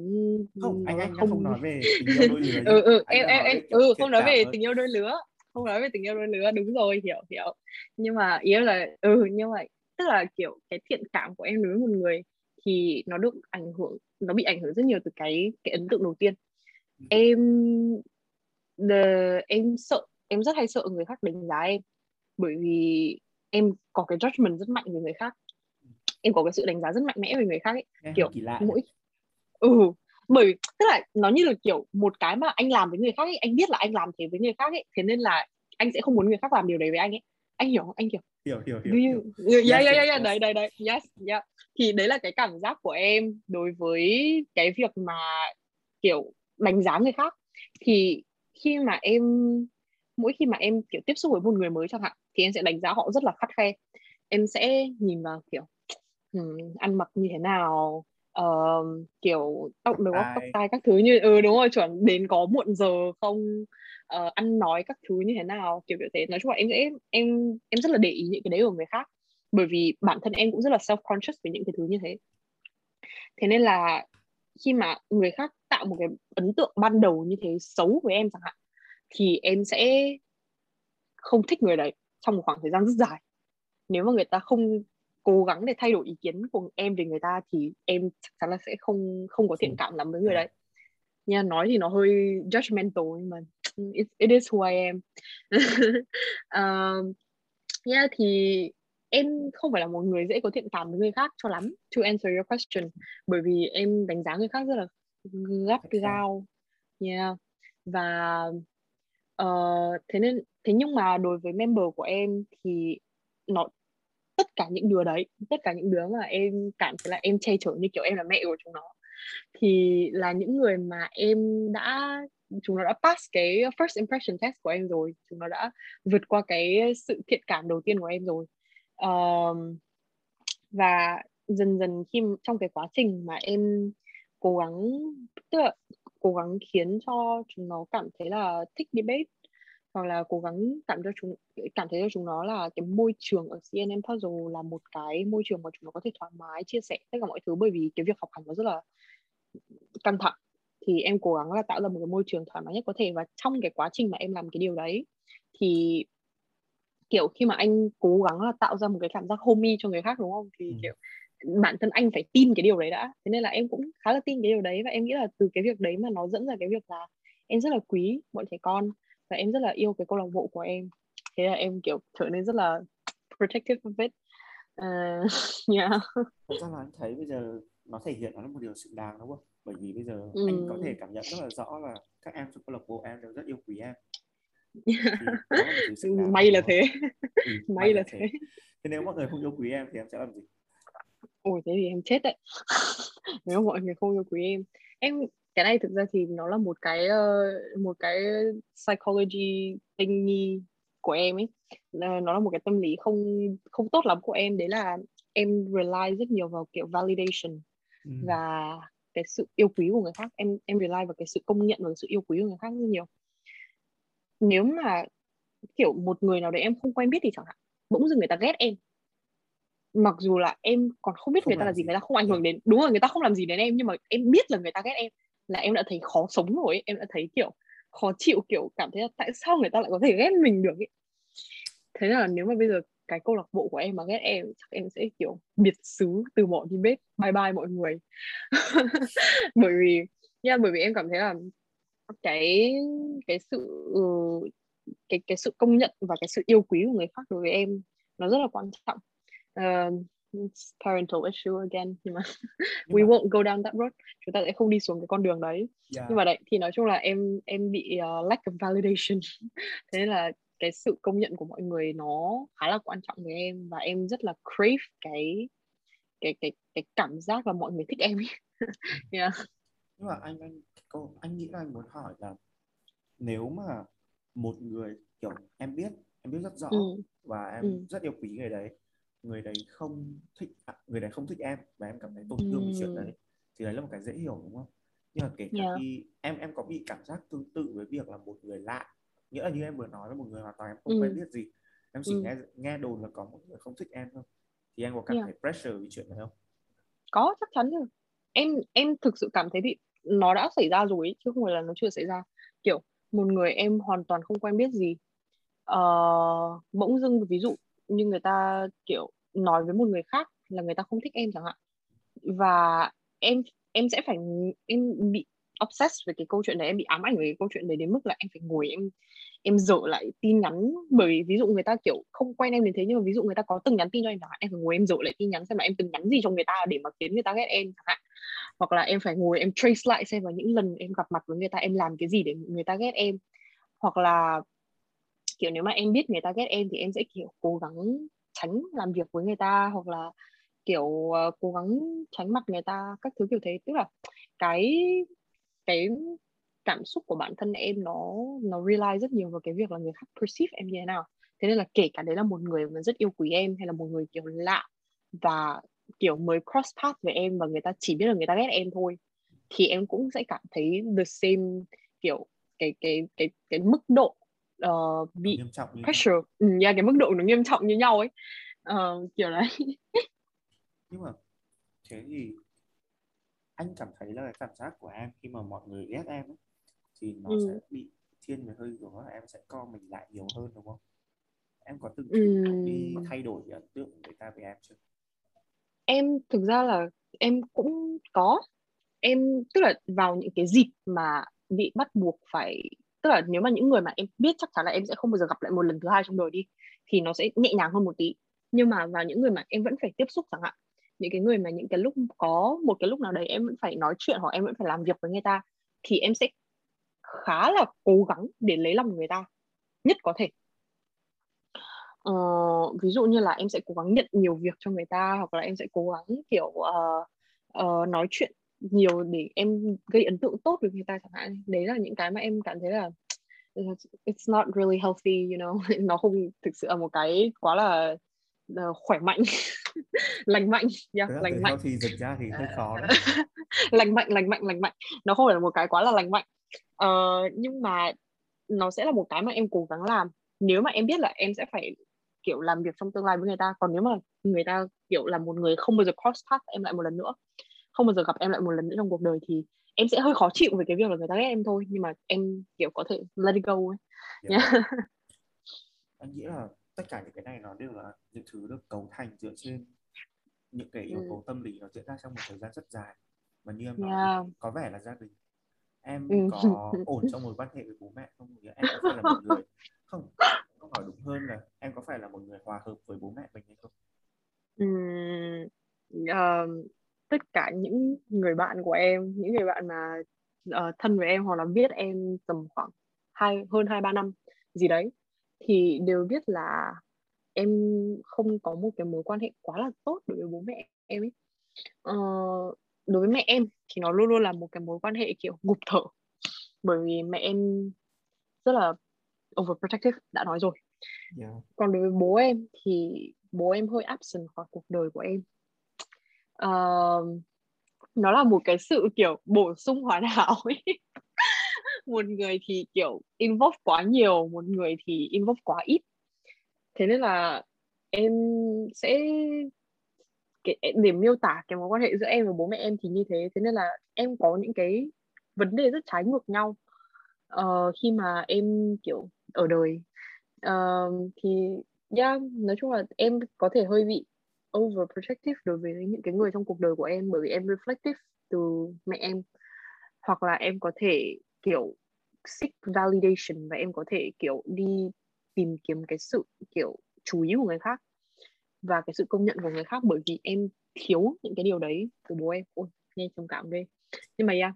S1: không anh anh không... không nói về tình yêu đôi lứa
S2: ừ ừ em em em ừ không nói về tình yêu đôi lứa không nói về tình yêu đôi lứa đúng rồi hiểu hiểu. Nhưng mà ý là ừ nhưng mà tức là kiểu cái thiện cảm của em đối với một người thì nó được ảnh hưởng nó bị ảnh hưởng rất nhiều từ cái cái ấn tượng đầu tiên. Ừ. em the, em sợ em rất hay sợ người khác đánh giá em bởi vì em có cái judgment rất mạnh về người khác. Em có cái sự đánh giá rất mạnh mẽ về người khác ấy.
S1: Em
S2: kiểu
S1: mỗi
S2: ừ bởi tức là nó như là kiểu một cái mà anh làm với người khác ấy anh biết là anh làm thế với người khác ấy thế nên là anh sẽ không muốn người khác làm điều đấy với anh ấy. Anh hiểu không? Anh
S1: hiểu hiểu hiểu hiểu, hiểu. Yeah,
S2: yeah, yeah, yeah, đấy đấy đấy. Yes yeah. Thì đấy là cái cảm giác của em đối với cái việc mà kiểu đánh giá người khác. Thì khi mà em mỗi khi mà em kiểu tiếp xúc với một người mới chẳng hạn thì em sẽ đánh giá họ rất là khắt khe. Em sẽ nhìn vào kiểu um, ăn mặc như thế nào uh, kiểu tóc đầu tóc tai. các thứ như ừ đúng rồi chuẩn đến có muộn giờ không uh, ăn nói các thứ như thế nào kiểu kiểu thế. Nói chung là em sẽ em em rất là để ý những cái đấy của người khác bởi vì bản thân em cũng rất là self conscious về những cái thứ như thế. Thế nên là khi mà người khác tạo một cái ấn tượng ban đầu như thế xấu với em chẳng hạn thì em sẽ không thích người đấy trong một khoảng thời gian rất dài. Nếu mà người ta không cố gắng để thay đổi ý kiến của em về người ta thì em chắc chắn là sẽ không không có thiện cảm lắm với người đấy. Nha nói thì nó hơi judgmental nhưng mà it, it is who I am. Uh, yeah thì em không phải là một người dễ có thiện cảm với người khác cho lắm to answer your question. Bởi vì em đánh giá người khác rất là gắt gao yeah. Và uh, thế nên thế nhưng mà đối với member của em thì nó tất cả những đứa đấy tất cả những đứa mà em cảm thấy là em che chở như kiểu em là mẹ của chúng nó thì là những người mà em đã chúng nó đã pass cái first impression test của em rồi chúng nó đã vượt qua cái sự thiện cảm đầu tiên của em rồi. Um, và dần dần khi trong cái quá trình mà em cố gắng tức là cố gắng khiến cho chúng nó cảm thấy là thích debate hoặc là cố gắng cảm cho chúng cảm thấy cho chúng nó là cái môi trường ở CNN Puzzle là một cái môi trường mà chúng nó có thể thoải mái chia sẻ tất cả mọi thứ bởi vì cái việc học hành nó rất là căng thẳng. Thì em cố gắng là tạo ra một cái môi trường thoải mái nhất có thể và trong cái quá trình mà em làm cái điều đấy thì kiểu khi mà anh cố gắng là tạo ra một cái cảm giác homey cho người khác đúng không? Thì ừ. kiểu bản thân anh phải tin cái điều đấy đã. Thế nên là em cũng khá là tin cái điều đấy và em nghĩ là từ cái việc đấy mà nó dẫn ra cái việc là em rất là quý bọn trẻ con và em rất là yêu cái câu lạc bộ của em thế là em kiểu trở nên rất là protective of it uh, yeah.
S1: Thật ra là anh thấy bây giờ nó thể hiện nó là một điều xứng đáng đúng không? Bởi vì bây giờ ừ. anh có thể cảm nhận rất là rõ là các em trong câu lạc bộ em đều rất yêu quý em.
S2: là may là thế.
S1: Ừ, may, may là, là thế. thế. Thế nếu mọi người không yêu quý em thì em sẽ làm gì?
S2: Ôi thế thì em chết đấy. nếu mọi người không yêu quý em, em cái này thực ra thì nó là một cái uh, một cái psychology thingy của em ấy. Nó là một cái tâm lý không không tốt lắm của em. Đấy là em rely rất nhiều vào kiểu validation ừ. và cái sự yêu quý của người khác. Em em rely vào cái sự công nhận và sự yêu quý của người khác rất nhiều. Nếu mà kiểu một người nào đấy em không quen biết thì chẳng hạn bỗng dưng người ta ghét em. Mặc dù là em còn không biết không người ta là gì, gì. người ta không ảnh hưởng đến đúng rồi người ta không làm gì đến em nhưng mà em biết là người ta ghét em là em đã thấy khó sống rồi ấy. em đã thấy kiểu khó chịu kiểu cảm thấy là tại sao người ta lại có thể ghét mình được ấy. thế là nếu mà bây giờ cái câu lạc bộ của em mà ghét em chắc em sẽ kiểu biệt xứ từ bỏ đi bếp bye bye mọi người bởi vì yeah, bởi vì em cảm thấy là cái cái sự ừ, cái cái sự công nhận và cái sự yêu quý của người khác đối với em nó rất là quan trọng uh, parental issue again nhưng mà we mà... won't go down that road chúng ta sẽ không đi xuống cái con đường đấy yeah. nhưng mà đấy thì nói chung là em em bị uh, lack of validation thế nên là cái sự công nhận của mọi người nó khá là quan trọng với em và em rất là crave cái cái cái cái cảm giác là mọi người thích em
S1: yeah. nhưng mà anh anh cô anh nghĩ là anh muốn hỏi là nếu mà một người kiểu em biết em biết rất rõ ừ. và em ừ. rất yêu quý người đấy người đấy không thích à, người đấy không thích em và em cảm thấy tổn thương ừ. chuyện đấy thì đấy là một cái dễ hiểu đúng không nhưng mà kể cả yeah. khi em em có bị cảm giác tương tự với việc là một người lạ nghĩa là như em vừa nói là một người hoàn toàn em không ừ. quen biết gì em chỉ ừ. nghe nghe đồn là có một người không thích em thôi thì em có cảm yeah. thấy pressure vì chuyện này không
S2: có chắc chắn rồi em em thực sự cảm thấy bị nó đã xảy ra rồi chứ không phải là nó chưa xảy ra kiểu một người em hoàn toàn không quen biết gì uh, bỗng dưng ví dụ như người ta, kiểu, nói với một người khác là người ta không thích em chẳng hạn. Và em em sẽ phải, em bị obsessed về cái câu chuyện đấy, em bị ám ảnh về cái câu chuyện đấy đến mức là em phải ngồi, em em dở lại tin nhắn. Bởi vì ví dụ người ta, kiểu, không quen em đến thế, nhưng mà ví dụ người ta có từng nhắn tin cho em chẳng hạn, em phải ngồi em dở lại tin nhắn xem là em từng nhắn gì cho người ta để mà khiến người ta ghét em chẳng hạn. Hoặc là em phải ngồi em trace lại xem vào những lần em gặp mặt với người ta, em làm cái gì để người ta ghét em. Hoặc là kiểu nếu mà em biết người ta ghét em thì em sẽ kiểu cố gắng tránh làm việc với người ta hoặc là kiểu uh, cố gắng tránh mặt người ta các thứ kiểu thế. Tức là cái cái cảm xúc của bản thân em nó nó rely rất nhiều vào cái việc là người khác perceive em như thế nào. Thế nên là kể cả đấy là một người mà rất yêu quý em hay là một người kiểu lạ và kiểu mới cross path với em và người ta chỉ biết là người ta ghét em thôi thì em cũng sẽ cảm thấy the same kiểu cái cái cái cái mức độ uh, bị pressure. Ừ, yeah, cái mức độ nó nghiêm trọng như nhau ấy. Uh, kiểu đấy.
S1: Nhưng mà thế thì anh cảm thấy là cái cảm giác của em khi mà mọi người ghét em ấy, thì nó
S2: Ừ.
S1: sẽ bị thiên về hơi là em sẽ co mình lại nhiều hơn đúng không? Em có từng
S2: Ừ.
S1: đi thay đổi ấn tượng của người ta về em chưa?
S2: Em thực ra là em cũng có. Em tức là vào những cái dịp mà bị bắt buộc phải tức là nếu mà những người mà em biết chắc chắn là em sẽ không bao giờ gặp lại một lần thứ hai trong đời đi thì nó sẽ nhẹ nhàng hơn một tí. Nhưng mà vào những người mà em vẫn phải tiếp xúc chẳng hạn những cái người mà những cái lúc có một cái lúc nào đấy em vẫn phải nói chuyện hoặc em vẫn phải làm việc với người ta thì em sẽ khá là cố gắng để lấy lòng người ta nhất có thể. Ờ, ví dụ như là em sẽ cố gắng nhận nhiều việc cho người ta hoặc là em sẽ cố gắng kiểu uh, uh, nói chuyện nhiều để em gây ấn tượng tốt với người ta chẳng hạn. Đấy là những cái mà em cảm thấy là it's not really healthy you know. Nó không thực sự là một cái quá là ờ, khỏe mạnh lành mạnh yeah,
S1: từ
S2: lành mạnh.
S1: thì dịch ra thì hơi khó đấy.
S2: Lành mạnh lành mạnh lành mạnh. Nó không phải là một cái quá là lành mạnh. Ờ, nhưng mà nó sẽ là một cái mà em cố gắng làm. Nếu mà em biết là em sẽ phải kiểu làm việc trong tương lai với người ta còn nếu mà người ta kiểu là một người không bao giờ cross path em lại một lần nữa không bao giờ gặp em lại một lần nữa trong cuộc đời thì em sẽ hơi khó chịu về cái việc là người ta ghét em thôi nhưng mà em kiểu có thể let it go ấy
S1: Dạ.
S2: yeah.
S1: anh nghĩ là tất cả những cái này nó đều là những thứ được cấu thành dựa trên những cái yếu
S2: Ừ.
S1: tố tâm lý nó diễn ra trong một thời gian rất dài mà như em nói
S2: Yeah.
S1: có vẻ là gia đình em
S2: Ừ.
S1: có ổn trong mối quan hệ với bố mẹ không Nghĩa em có phải là một người không câu hỏi đúng hơn là em có phải là một người hòa hợp với bố mẹ mình hay không
S2: Ừm, ờ, tất cả những người bạn của em những người bạn mà ờ, thân với em hoặc là biết em tầm khoảng hai hơn hai ba năm gì đấy thì đều biết là em không có một cái mối quan hệ quá là tốt đối với bố mẹ em ấy. Ờ, đối với mẹ em thì nó luôn luôn là một cái mối quan hệ kiểu ngụp thở bởi vì mẹ em rất là overprotective đã nói rồi.
S1: Yeah.
S2: còn đối với bố em thì bố em hơi absent khỏi cuộc đời của em uh, nó là một cái sự kiểu bổ sung hoàn hảo ấy. Một người thì kiểu involve quá nhiều một người thì involve quá ít. Thế nên là em sẽ cái, để miêu tả cái mối quan hệ giữa em và bố mẹ em thì như thế. Thế nên là em có những cái vấn đề rất trái ngược nhau. Uh, khi mà em kiểu ở đời. Uh, thì yeah, nói chung là em có thể hơi bị overprotective đối với những cái người trong cuộc đời của em bởi vì em reflective từ mẹ em. Hoặc là em có thể kiểu seek validation và em có thể kiểu đi tìm kiếm cái sự kiểu chú ý của người khác và cái sự công nhận của người khác bởi vì em thiếu những cái điều đấy từ bố em. Ôi nghe trầm cảm ghê. Nhưng mà yeah.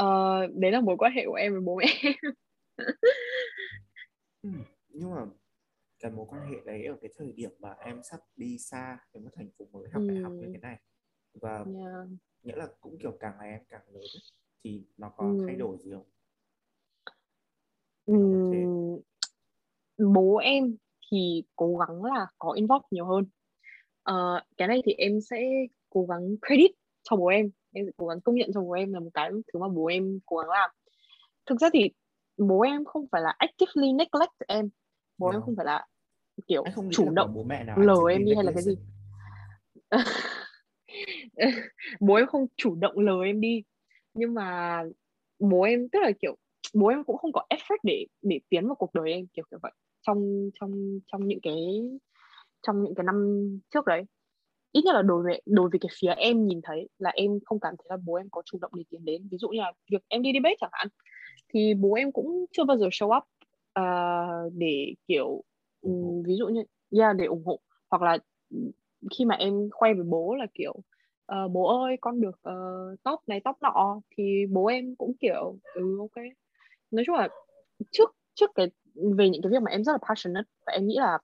S2: Uh, đấy là mối quan hệ của em với bố mẹ
S1: ừ, nhưng mà cái mối quan hệ đấy ở cái thời điểm mà em sắp đi xa đến một thành phố mới học đại học như
S2: Ừ.
S1: thế này và
S2: yeah.
S1: nghĩa là cũng kiểu càng ngày em càng lớn ấy, thì nó có
S2: Ừ.
S1: thay đổi gì không
S2: Ừm, bố em thì cố gắng là có involve nhiều hơn Ờ, cái này thì em sẽ cố gắng credit cho bố em em sẽ cố gắng công nhận cho bố em là một cái thứ mà bố em cố gắng làm thực ra thì bố em không phải là actively neglect em bố em
S1: Dạ.
S2: không phải là kiểu
S1: anh không
S2: chủ động
S1: bố mẹ nào
S2: lờ em đi hay là cái gì? bố em không chủ động lờ em đi. Nhưng mà bố em tức là kiểu bố em cũng không có effort để để tiến vào cuộc đời em kiểu kiểu vậy. Trong trong trong những cái trong những cái năm trước đấy. Ít nhất là đối với đối với cái phía em nhìn thấy là em không cảm thấy là bố em có chủ động để tiến đến. Ví dụ như là việc em đi debate chẳng hạn. Thì bố em cũng chưa bao giờ show up ờ, để kiểu ừm, ví dụ như yeah, để ủng hộ. Hoặc là khi mà em khoe với bố là kiểu ờ, bố ơi con được ờ, top này top nọ thì bố em cũng kiểu ừ ok. Nói chung là trước trước cái về những cái việc mà em rất là passionate và em nghĩ là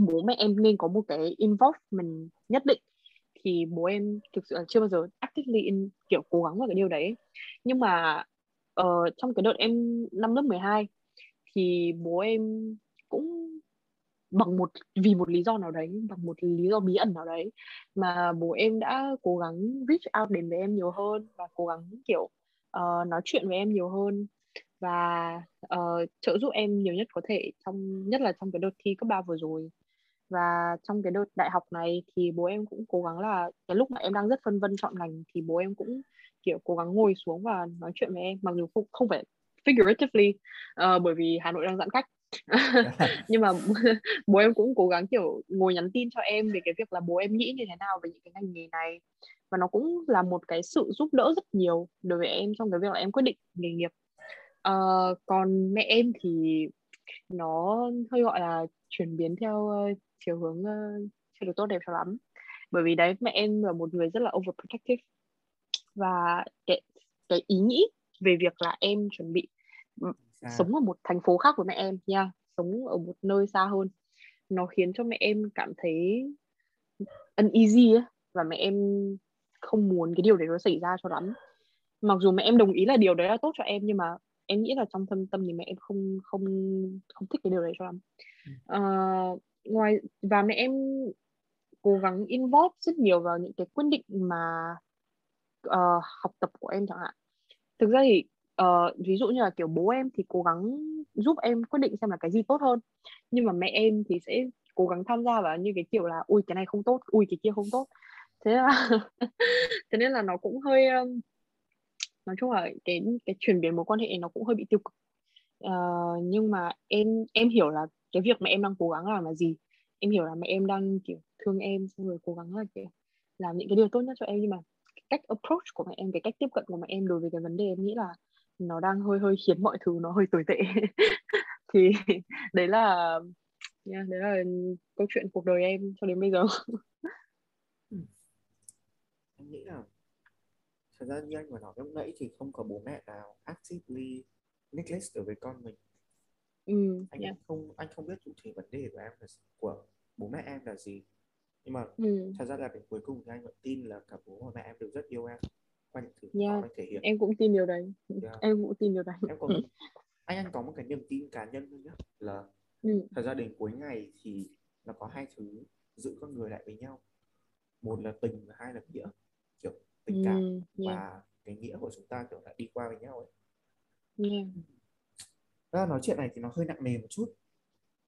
S2: bố mẹ em nên có một cái involvement nhất định thì bố em thực sự là chưa bao giờ actively in, kiểu cố gắng vào cái điều đấy. Nhưng mà ờ, trong cái đợt em năm lớp 12 thì bố em cũng bằng một vì một lý do nào đấy bằng một lý do bí ẩn nào đấy mà bố em đã cố gắng reach out đến với em nhiều hơn và cố gắng kiểu uh, nói chuyện với em nhiều hơn và uh, trợ giúp em nhiều nhất có thể trong nhất là trong cái đợt thi cấp 3 vừa rồi. Và trong cái đợt đại học này thì bố em cũng cố gắng là cái lúc mà em đang rất phân vân chọn ngành thì bố em cũng kiểu cố gắng ngồi xuống và nói chuyện với em mặc dù không không phải figuratively uh, bởi vì Hà Nội đang giãn cách. Nhưng mà bố em cũng cố gắng kiểu ngồi nhắn tin cho em về cái việc là bố em nghĩ như thế nào về những cái ngành nghề này. Và nó cũng là một cái sự giúp đỡ rất nhiều đối với em trong cái việc là em quyết định nghề nghiệp. Uh, còn mẹ em thì nó hơi gọi là chuyển biến theo uh, chiều hướng uh, chưa được tốt đẹp cho lắm. Bởi vì đấy mẹ em là một người rất là overprotective. Và cái cái ý nghĩ về việc là em chuẩn bị à. sống ở một thành phố khác với mẹ em nha yeah, sống ở một nơi xa hơn. Nó khiến cho mẹ em cảm thấy uneasy ấy và mẹ em không muốn cái điều đấy nó xảy ra cho lắm. Mặc dù mẹ em đồng ý là điều đấy là tốt cho em nhưng mà em nghĩ là trong thâm tâm thì mẹ em không không không thích cái điều đấy cho lắm. Uh, ngoài và mẹ em cố gắng involve rất nhiều vào những cái quyết định mà uh, học tập của em chẳng hạn. Thực ra thì uh, ví dụ như là kiểu bố em thì cố gắng giúp em quyết định xem là cái gì tốt hơn nhưng mà mẹ em thì sẽ cố gắng tham gia vào như cái kiểu là ui cái này không tốt ui cái kia không tốt. Thế là thế nên là nó cũng hơi um, nói chung là cái cái chuyển biến mối quan hệ nó cũng hơi bị tiêu cực. Uh, nhưng mà em em hiểu là cái việc mà em đang cố gắng làm là gì. Em hiểu là mẹ em đang kiểu thương em xong rồi cố gắng là kiểu làm những cái điều tốt nhất cho em nhưng mà cách approach của mẹ em cái cách tiếp cận của mẹ em đối với cái vấn đề em nghĩ là nó đang hơi hơi khiến mọi thứ nó hơi tồi tệ. Thì đấy là yeah, đấy là câu chuyện cuộc đời em cho đến bây giờ.
S1: Em nghĩ là thật ra như anh vừa nói lúc nãy thì không có bố mẹ nào actively neglect đối với con mình.
S2: Ừ,
S1: anh
S2: yeah.
S1: không anh không biết cụ thể vấn đề của em là của bố mẹ em là gì. Nhưng mà ừ. thật ra là đến cuối cùng thì anh vẫn tin là cả bố và mẹ em đều rất yêu em qua những thứ
S2: yeah.
S1: họ thể hiện
S2: em cũng tin điều đấy yeah. em cũng tin điều đấy
S1: em có anh anh có một cái niềm tin cá nhân thôi nhé là
S2: ừ.
S1: thật ra đến cuối ngày thì nó có hai thứ giữ con người lại với nhau một là tình và hai là nghĩa kiểu tình cảm ừ, yeah. và cái nghĩa của chúng ta kiểu là đi qua với nhau ấy
S2: yeah.
S1: Đó, nói chuyện này thì nó hơi nặng nề một chút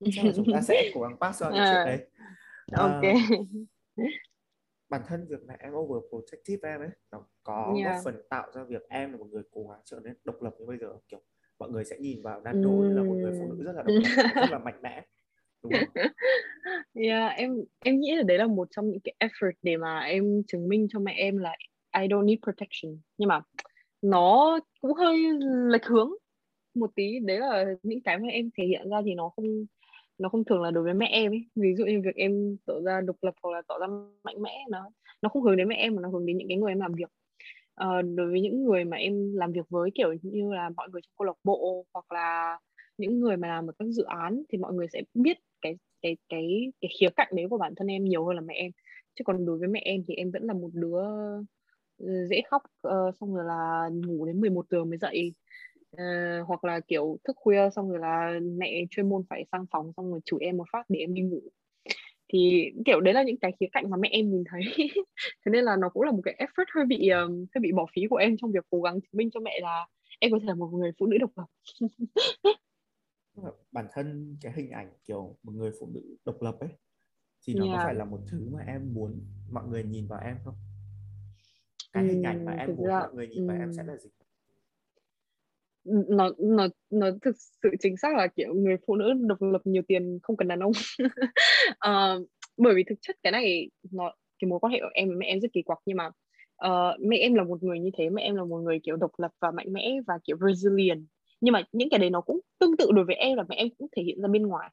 S1: chắc là chúng ta sẽ cố gắng pass qua những chuyện đấy
S2: ok
S1: uh, bản thân việc này em overprotective em ấy nó có yeah. góp phần tạo ra việc em là một người cố gắng trở nên độc lập như bây giờ kiểu mọi người sẽ nhìn vào Nando mm. như là một người phụ nữ rất là độc lập rất là mạnh mẽ đúng không?
S2: Yeah, em em nghĩ là đấy là một trong những cái effort để mà em chứng minh cho mẹ em là I don't need protection nhưng mà nó cũng hơi lệch hướng một tí đấy là những cái mà em thể hiện ra thì nó không nó không thường là đối với mẹ em ấy. Ví dụ như việc em tỏ ra độc lập hoặc là tỏ ra mạnh mẽ nó nó không hướng đến mẹ em mà nó hướng đến những cái người em làm việc. Uh, đối với những người mà em làm việc với kiểu như là mọi người trong câu lạc bộ hoặc là những người mà làm ở các dự án thì mọi người sẽ biết cái cái cái cái khía cạnh đấy của bản thân em nhiều hơn là mẹ em. Chứ còn đối với mẹ em thì em vẫn là một đứa ừ, dễ khóc uh, xong rồi là ngủ đến 11 giờ mới dậy uh, hoặc là kiểu thức khuya xong rồi là mẹ chuyên môn phải sang phòng xong rồi chửi em một phát để em đi ngủ. Thì kiểu đấy là những cái khía cạnh mà mẹ em nhìn thấy. Thế nên là nó cũng là một cái effort hơi bị um, hơi bị bỏ phí của em trong việc cố gắng chứng minh cho mẹ là em có thể là một người phụ nữ độc lập.
S1: Bản thân cái hình ảnh kiểu một người phụ nữ độc lập ấy thì nó yeah. có phải là một thứ mà em muốn mọi người nhìn vào em không? Cái hình ảnh mà em muốn ra, mọi người nhìn um, vào em sẽ là gì
S2: nó nó nó thực sự chính xác là kiểu người phụ nữ độc lập nhiều tiền không cần đàn ông. Uh, bởi vì thực chất cái này nó cái mối quan hệ của em với mẹ em rất kỳ quặc nhưng mà uh, mẹ em là một người như thế mẹ em là một người kiểu độc lập và mạnh mẽ và kiểu resilient. Nhưng mà những cái đấy nó cũng tương tự đối với em là mẹ em cũng thể hiện ra bên ngoài.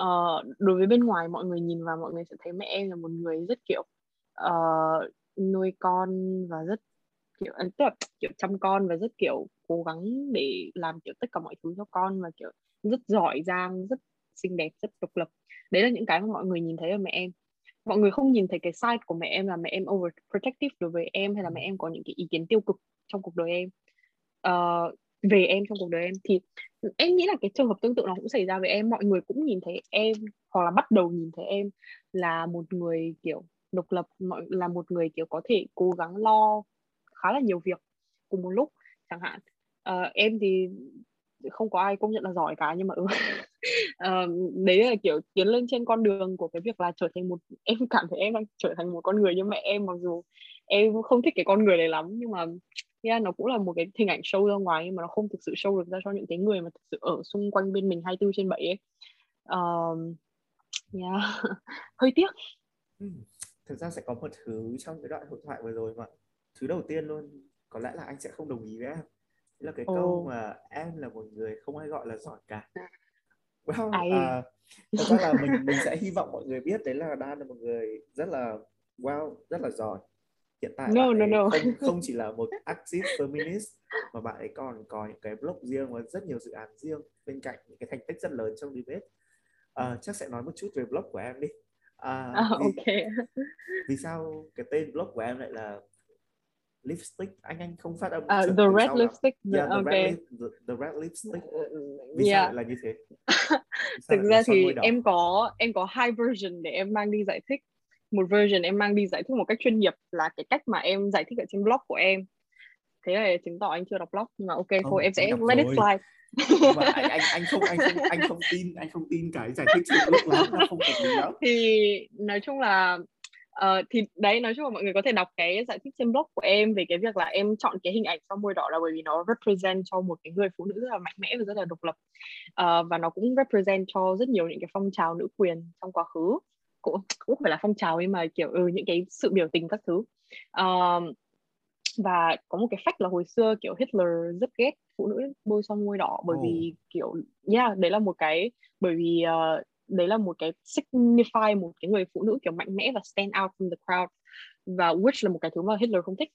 S2: Uh, đối với bên ngoài mọi người nhìn vào mọi người sẽ thấy mẹ em là một người rất kiểu uh, nuôi con và rất kiểu à, tức là kiểu chăm con và rất kiểu cố gắng để làm kiểu tất cả mọi thứ cho con và kiểu rất giỏi giang rất xinh đẹp rất độc lập. Đấy là những cái mà mọi người nhìn thấy ở mẹ em. Mọi người không nhìn thấy cái side của mẹ em là mẹ em overprotective đối với em hay là mẹ em có những cái ý kiến tiêu cực trong cuộc đời em. Uh, về em trong cuộc đời em. Thì em nghĩ là cái trường hợp tương tự nó cũng xảy ra với em. Mọi người cũng nhìn thấy em hoặc là bắt đầu nhìn thấy em là một người kiểu độc lập mọi là một người kiểu có thể cố gắng lo khá là nhiều việc cùng một lúc chẳng hạn uh, em thì không có ai công nhận là giỏi cả nhưng mà ừ. uh, đấy là kiểu tiến lên trên con đường của cái việc là trở thành một em cảm thấy em đang trở thành một con người như mẹ em mặc dù em không thích cái con người này lắm nhưng mà yeah, nó cũng là một cái hình ảnh show ra ngoài nhưng mà nó không thực sự show được ra cho những cái người mà thực sự ở xung quanh bên mình 24 trên 7 ấy um, yeah. hơi tiếc
S1: ừ. thực ra sẽ có một thứ trong cái đoạn hội thoại vừa rồi mà thứ đầu tiên luôn có lẽ là anh sẽ không đồng ý với em là cái oh. câu mà em là một người không ai gọi là giỏi cả. Well, à, thật ra là mình mình sẽ hy vọng mọi người biết đấy là Dan là một người rất là wow rất là giỏi. Hiện tại
S2: no, no, no.
S1: không không chỉ là một active feminist mà bạn ấy còn có những cái blog riêng và rất nhiều dự án riêng bên cạnh những cái thành tích rất lớn trong debate. À, chắc sẽ nói một chút về blog của em đi.
S2: À, à, vì, ok.
S1: vì sao cái tên blog của em lại là lipstick anh anh không phát âm
S2: uh, the red lipstick
S1: yeah, the,
S2: okay.
S1: red, the, the red lipstick. Vì yeah. sao lại là như thế?
S2: Thực ra thì em có em có hai version để em mang đi giải thích. Một version em mang đi giải thích một cách chuyên nghiệp là cái cách mà em giải thích ở trên blog của em. Thế là chứng tỏ anh chưa đọc blog nhưng mà ok không, thôi em sẽ let it
S1: slide. Mà anh, anh anh không anh không anh không tin anh không tin cái giải thích trên blog nó không hợp lý lắm.
S2: Thì nói chung là Uh, thì đấy nói chung là mọi người có thể đọc cái giải thích trên blog của em về cái việc là em chọn cái hình ảnh son môi đỏ là bởi vì nó represent cho một cái người phụ nữ rất là mạnh mẽ và rất là độc lập. Uh, và nó cũng represent cho rất nhiều những cái phong trào nữ quyền trong quá khứ. Cũng cũng phải là phong trào nhưng mà kiểu ừ, những cái sự biểu tình các thứ. Uh, và có một cái fact là hồi xưa kiểu Hitler rất ghét phụ nữ bôi son môi đỏ bởi oh. vì kiểu yeah đấy là một cái bởi vì uh, đấy là một cái signify một cái người phụ nữ kiểu mạnh mẽ và stand out from the crowd và which là một cái thứ mà Hitler không thích.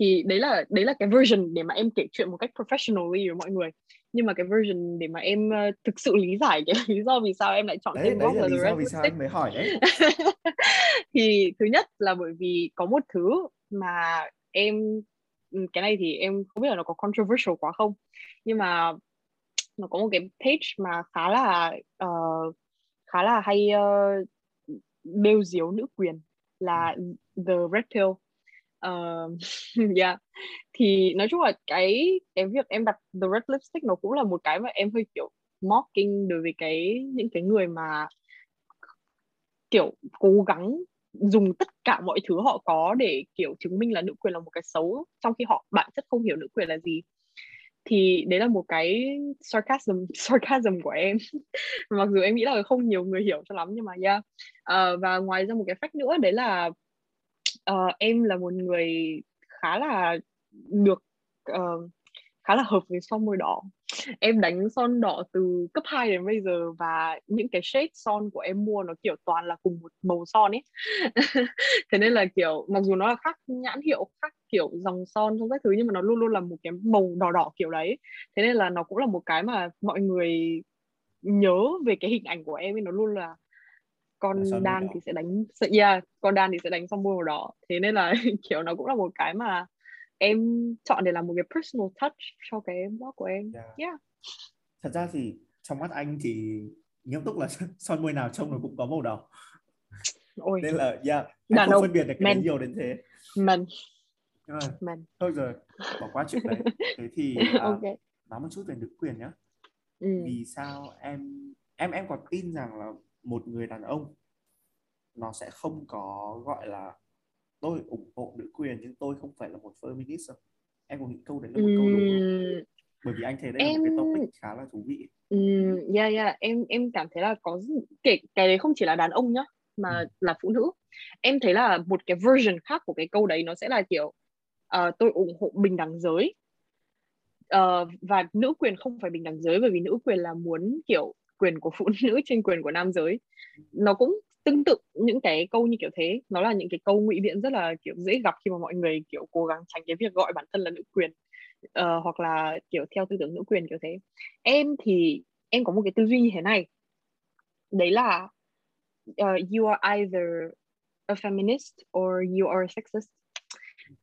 S2: Thì đấy là đấy là cái version để mà em kể chuyện một cách professionally với mọi người. Nhưng mà cái version để mà em uh, thực sự lý giải cái lý do vì sao em lại chọn
S1: đấy, tên là, là lý do vì sao em mới hỏi đấy.
S2: Thì thứ nhất là bởi vì có một thứ mà em ừ, cái này thì em không biết là nó có controversial quá không. Nhưng mà nó có một cái page mà khá là uh, khá là hay uh, bêu diếu nữ quyền là the red pill. Uh, yeah. Thì nói chung là cái cái việc em đặt the red lipstick nó cũng là một cái mà em hơi kiểu mocking đối với cái những cái người mà kiểu cố gắng dùng tất cả mọi thứ họ có để kiểu chứng minh là nữ quyền là một cái xấu trong khi họ bản chất không hiểu nữ quyền là gì thì đấy là một cái sarcasm sarcasm của em. Mặc dù em nghĩ là không nhiều người hiểu cho lắm nhưng mà yeah. Uh, và ngoài ra một cái fact nữa đấy là uh, em là một người khá là được uh, khá là hợp với son môi đỏ. Em đánh son đỏ từ cấp 2 đến bây giờ và những cái shade son của em mua nó kiểu toàn là cùng một màu son ấy. Thế nên là kiểu mặc dù nó là khác nhãn hiệu khác kiểu dòng son trong các thứ nhưng mà nó luôn luôn là một cái màu đỏ đỏ kiểu đấy. Thế nên là nó cũng là một cái mà mọi người nhớ về cái hình ảnh của em ấy nó luôn là con đan thì sẽ đánh yeah, con đan thì sẽ đánh son môi màu đỏ. Thế nên là kiểu nó cũng là một cái mà em chọn để làm một cái personal touch cho cái blog của em yeah. yeah.
S1: thật ra thì trong mắt anh thì nghiêm túc là son môi nào trông nó cũng có màu đỏ Ôi. nên là yeah anh không phân biệt được cái nhiều đến thế
S2: mình
S1: mình thôi rồi bỏ qua chuyện đấy thế thì uh, okay. nói một chút về nữ quyền nhé ừ. vì sao em em em có tin rằng là một người đàn ông nó sẽ không có gọi là tôi ủng hộ nữ quyền nhưng tôi không phải là một feminist em có nghĩ câu đấy là một câu đúng không? Bởi vì anh thấy đây em... là một cái topic khá là thú vị.
S2: Um, yeah yeah. Em em cảm thấy là có kể cái đấy không chỉ là đàn ông nhá mà ừ. là phụ nữ. Em thấy là một cái version khác của cái câu đấy nó sẽ là kiểu uh, tôi ủng hộ bình đẳng giới. Uh, và nữ quyền không phải bình đẳng giới bởi vì nữ quyền là muốn kiểu quyền của phụ nữ trên quyền của nam giới. Nó cũng tương tự những cái câu như kiểu thế. Nó là những cái câu ngụy biện rất là kiểu dễ gặp khi mà mọi người kiểu cố gắng tránh cái việc gọi bản thân là nữ quyền uh, hoặc là kiểu theo tư tưởng nữ quyền kiểu thế. Em thì em có một cái tư duy như thế này. Đấy là uh, you are either a feminist or you are a sexist.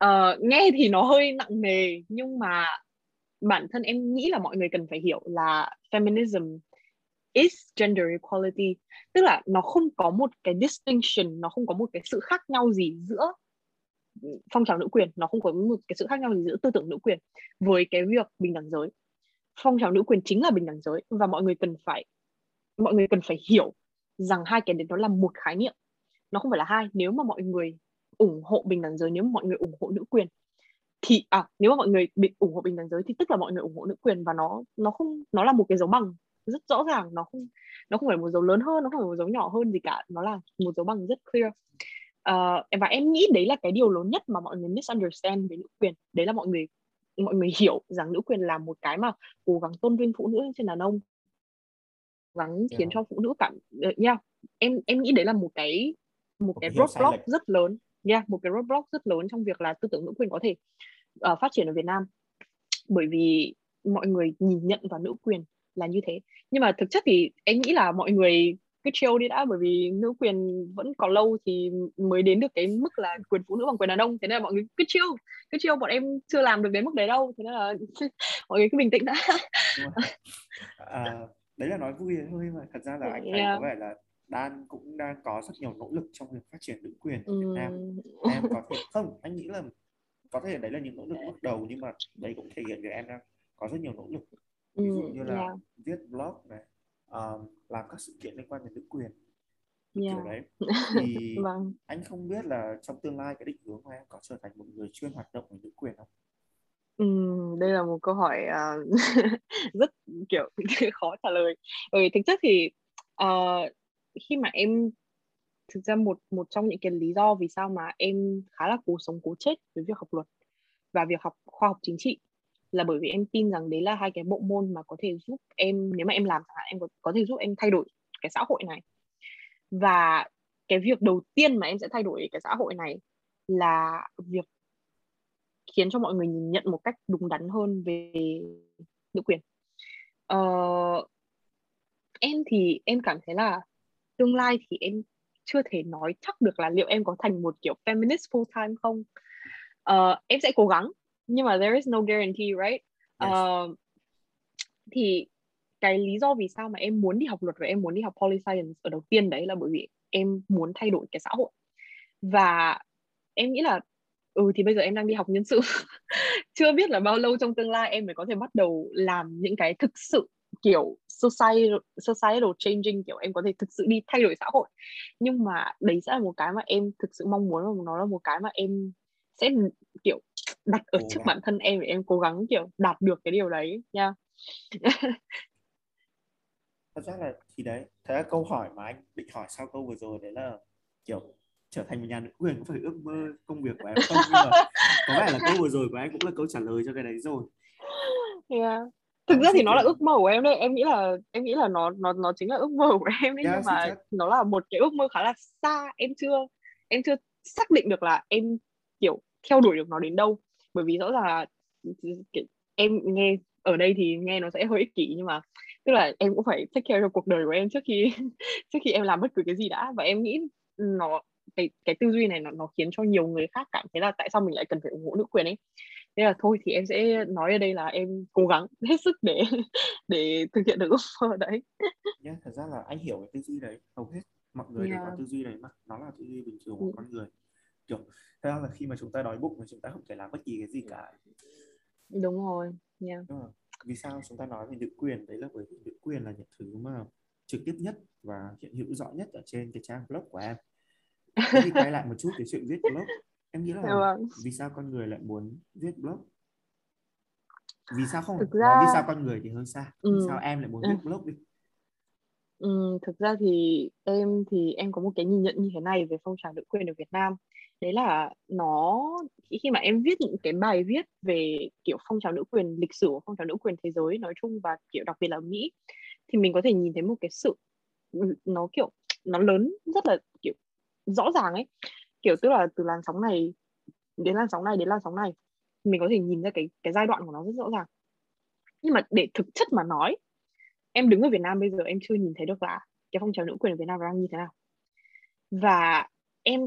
S2: Uh, nghe thì nó hơi nặng nề nhưng mà bản thân em nghĩ là mọi người cần phải hiểu là feminism is gender equality. Tức là nó không có một cái distinction, nó không có một cái sự khác nhau gì giữa phong trào nữ quyền, nó không có một cái sự khác nhau gì giữa tư tưởng nữ quyền với cái việc bình đẳng giới. Phong trào nữ quyền chính là bình đẳng giới và mọi người cần phải, mọi người cần phải hiểu rằng hai cái đấy nó là một khái niệm. Nó không phải là hai. Nếu mà mọi người ủng hộ bình đẳng giới, nếu mà mọi người ủng hộ nữ quyền, thì à nếu mà mọi người bị ủng hộ bình đẳng giới thì tức là mọi người ủng hộ nữ quyền và nó nó không, nó là một cái dấu bằng rất rõ ràng nó không nó không phải một dấu lớn hơn nó không phải một dấu nhỏ hơn gì cả nó là một dấu bằng rất clear. Uh, và em nghĩ đấy là cái điều lớn nhất mà mọi người misunderstand về nữ quyền. Đấy là mọi người mọi người hiểu rằng nữ quyền là một cái mà cố gắng tôn vinh phụ nữ trên đàn ông. Gắng khiến yeah. cho phụ nữ cảm uh, yeah. em em nghĩ đấy là một cái một, một cái roadblock rất lớn. Yeah, một cái roadblock rất lớn trong việc là tư tưởng nữ quyền có thể uh, phát triển ở Việt Nam. Bởi vì mọi người nhìn nhận vào nữ quyền là như thế. Nhưng mà thực chất thì em nghĩ là mọi người cứ chill đi đã bởi vì nữ quyền vẫn còn lâu thì mới đến được cái mức là quyền phụ nữ bằng quyền đàn ông. Thế nên là mọi người cứ chill cứ chill. Bọn em chưa làm được đến mức đấy đâu. Thế nên là mọi người cứ bình tĩnh đã.
S1: À, đấy là nói vui thôi mà thật ra là anh thấy có vẻ là Đan cũng đang có rất nhiều nỗ lực trong việc phát triển nữ quyền ở Việt Nam. Em có thể không anh nghĩ là có thể đấy là những nỗ lực bước đầu nhưng mà đấy cũng thể hiện việc em đang có rất nhiều nỗ lực ví dụ như là yeah. viết blog này uh, làm các sự kiện liên quan đến nữ quyền yeah. kiểu đấy thì vâng. anh không biết là trong tương lai cái định hướng của em có trở thành một người chuyên hoạt động về nữ quyền không
S2: Ừ, đây là một câu hỏi uh, rất kiểu khó trả lời. Ừ, thực chất thì uh, khi mà em thực ra một một trong những cái lý do vì sao mà em khá là cố sống cố chết với việc học luật và việc học khoa học chính trị là bởi vì em tin rằng đấy là hai cái bộ môn mà có thể giúp em nếu mà em làm chẳng hạn em có, có thể giúp em thay đổi cái xã hội này. Và cái việc đầu tiên mà em sẽ thay đổi cái xã hội này là việc khiến cho mọi người nhìn nhận một cách đúng đắn hơn về nữ quyền. Ờ, em thì em cảm thấy là tương lai thì em chưa thể nói chắc được là liệu em có thành một kiểu feminist full time không. Ờ, em sẽ cố gắng nhưng mà there is no guarantee right? Yes. uh, thì cái lý do vì sao mà em muốn đi học luật và em muốn đi học poli science ở đầu tiên đấy là bởi vì em muốn thay đổi cái xã hội. Và em nghĩ là ừ thì bây giờ em đang đi học nhân sự. Chưa biết là bao lâu trong tương lai em mới có thể bắt đầu làm những cái thực sự kiểu societal, societal changing kiểu em có thể thực sự đi thay đổi xã hội. Nhưng mà đấy sẽ là một cái mà em thực sự mong muốn và nó là một cái mà em sẽ kiểu đặt ở trước bản thân em để em cố gắng kiểu đạt được cái điều đấy nha.
S1: Thật ra là thì đấy thế là câu hỏi mà anh định hỏi sau câu vừa rồi đấy là kiểu trở thành một nhà nữ quyền có phải ước mơ công việc của em không? Nhưng mà có vẻ là câu vừa rồi của anh cũng là câu trả lời cho cái đấy rồi.
S2: Yeah. Thực ra thì nó là ước mơ của em đấy. Em nghĩ là em nghĩ là nó nó nó chính là ước mơ của em đấy yeah, nhưng mà nó là một cái ước mơ khá là xa. Em chưa em chưa xác định được là em kiểu theo đuổi được nó đến đâu bởi vì rõ ràng là em nghe ở đây thì nghe nó sẽ hơi ích kỷ nhưng mà tức là em cũng phải take care cho cuộc đời của em trước khi trước khi em làm bất cứ cái gì đã. Và em nghĩ nó cái cái tư duy này nó nó khiến cho nhiều người khác cảm thấy là tại sao mình lại cần phải ủng hộ nữ quyền ấy. Thế là thôi thì em sẽ nói ở đây là em cố gắng hết sức để để thực hiện được mơ đấy.
S1: Yeah, thật ra là anh hiểu cái tư duy đấy hầu hết mọi người yeah. đều có tư duy đấy mà. Nó là tư duy bình thường của ừ. con người kiểu thế là khi mà chúng ta đói bụng thì chúng ta không thể làm bất kỳ cái gì cả.
S2: Đúng rồi yeah.
S1: vì sao chúng ta nói về nữ quyền? Đấy là bởi vì nữ quyền là những thứ mà trực tiếp nhất và hiện hữu rõ nhất ở trên cái trang blog của em. Thế thì quay lại một chút cái chuyện viết blog. Em nghĩ là vâng. vì sao con người lại muốn viết blog? Vì sao không thực ra... nói vì sao con người thì hơi xa? Ừ. vì sao em lại muốn viết blog đi?
S2: Ừ, thực ra thì em thì em có một cái nhìn nhận như thế này về phong trào nữ quyền ở Việt Nam đấy là nó, khi mà em viết những cái bài viết về kiểu phong trào nữ quyền, lịch sử của phong trào nữ quyền thế giới nói chung và kiểu đặc biệt là Mỹ, thì mình có thể nhìn thấy một cái sự, nó kiểu, nó lớn, rất là kiểu rõ ràng ấy. Kiểu tức là từ làn sóng này, đến làn sóng này, đến làn sóng này, mình có thể nhìn ra cái cái giai đoạn của nó rất rõ ràng. Nhưng mà để thực chất mà nói, em đứng ở Việt Nam bây giờ em chưa nhìn thấy được là cái phong trào nữ quyền ở Việt Nam đang như thế nào. Và em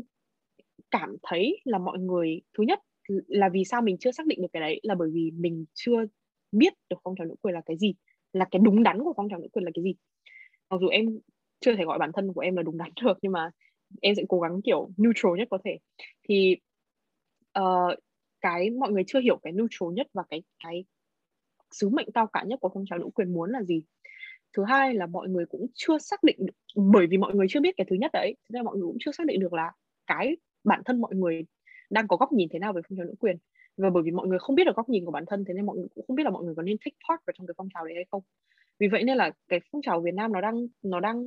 S2: cảm thấy là mọi người thứ nhất là vì sao mình chưa xác định được cái đấy là bởi vì mình chưa biết được phong trào nữ quyền là cái gì là cái đúng đắn của phong trào nữ quyền là cái gì. Mặc dù em chưa thể gọi bản thân của em là đúng đắn được nhưng mà em sẽ cố gắng kiểu neutral nhất có thể. Thì uh, cái mọi người chưa hiểu cái neutral nhất và cái cái sứ mệnh cao cả nhất của phong trào nữ quyền muốn là gì. Thứ hai là mọi người cũng chưa xác định được, bởi vì mọi người chưa biết cái thứ nhất đấy thế nên mọi người cũng chưa xác định được là cái bản thân mọi người đang có góc nhìn thế nào về phong trào nữ quyền. Và bởi vì mọi người không biết được góc nhìn của bản thân thế nên mọi người cũng không biết là mọi người có nên take part vào trong cái phong trào đấy hay không. Vì vậy nên là cái phong trào Việt Nam nó đang nó đang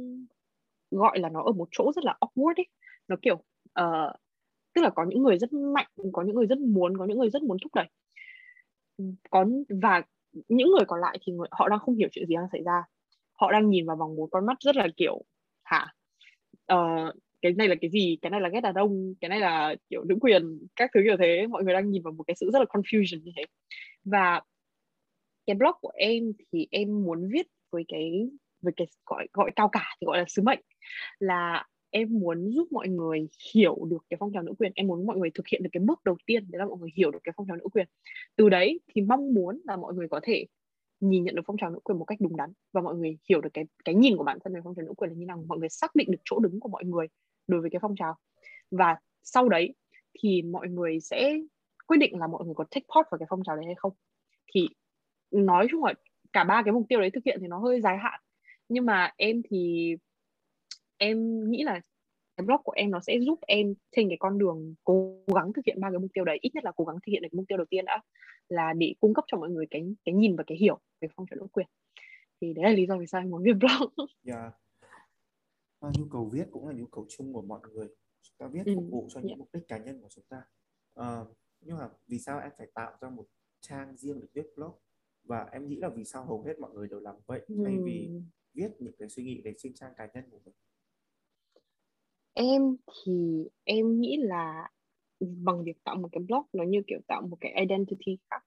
S2: gọi là nó ở một chỗ rất là awkward ấy. Nó kiểu uh, tức là có những người rất mạnh có những người rất muốn có những người rất muốn thúc đẩy. Có và những người còn lại thì người, họ đang không hiểu chuyện gì đang xảy ra. Họ đang nhìn vào bằng một con mắt rất là kiểu hả? Uh, cái này là cái gì? Cái này là ghét đàn ông, cái này là, kiểu, nữ quyền, các thứ kiểu thế. Mọi người đang nhìn vào một cái sự rất là confusion như thế. Và cái blog của em thì em muốn viết với cái với cái gọi gọi cao cả thì gọi là sứ mệnh. Là em muốn giúp mọi người hiểu được cái phong trào nữ quyền. Em muốn mọi người thực hiện được cái bước đầu tiên, đấy là mọi người hiểu được cái phong trào nữ quyền. Từ đấy thì mong muốn là mọi người có thể nhìn nhận được phong trào nữ quyền một cách đúng đắn. Và mọi người hiểu được cái cái nhìn của bản thân về phong trào nữ quyền là như nào. Mọi người xác định được chỗ đứng của mọi người đối với cái phong trào. Và sau đấy thì mọi người sẽ quyết định là mọi người có take part vào cái phong trào đấy hay không. Thì nói chung là cả ba cái mục tiêu đấy thực hiện thì nó hơi dài hạn. Nhưng mà em thì, em nghĩ là cái blog của em nó sẽ giúp em trên cái con đường cố gắng thực hiện ba cái mục tiêu đấy. Ít nhất là cố gắng thực hiện được cái mục tiêu đầu tiên đã, là để cung cấp cho mọi người cái cái nhìn và cái hiểu về phong trào độc quyền. Thì đấy là lý do vì sao em muốn viết blog.
S1: Yeah. À, nhu cầu viết cũng là nhu cầu chung của mọi người. Chúng ta viết phục vụ cho những yeah. mục đích cá nhân của chúng ta. À, nhưng mà vì sao em phải tạo ra một trang riêng để viết blog? Và em nghĩ là vì sao hầu hết mọi người đều làm vậy thay vì viết những cái suy nghĩ để trên trang cá nhân của mình?
S2: em thì em nghĩ là bằng việc tạo một cái blog nó như kiểu tạo một cái identity khác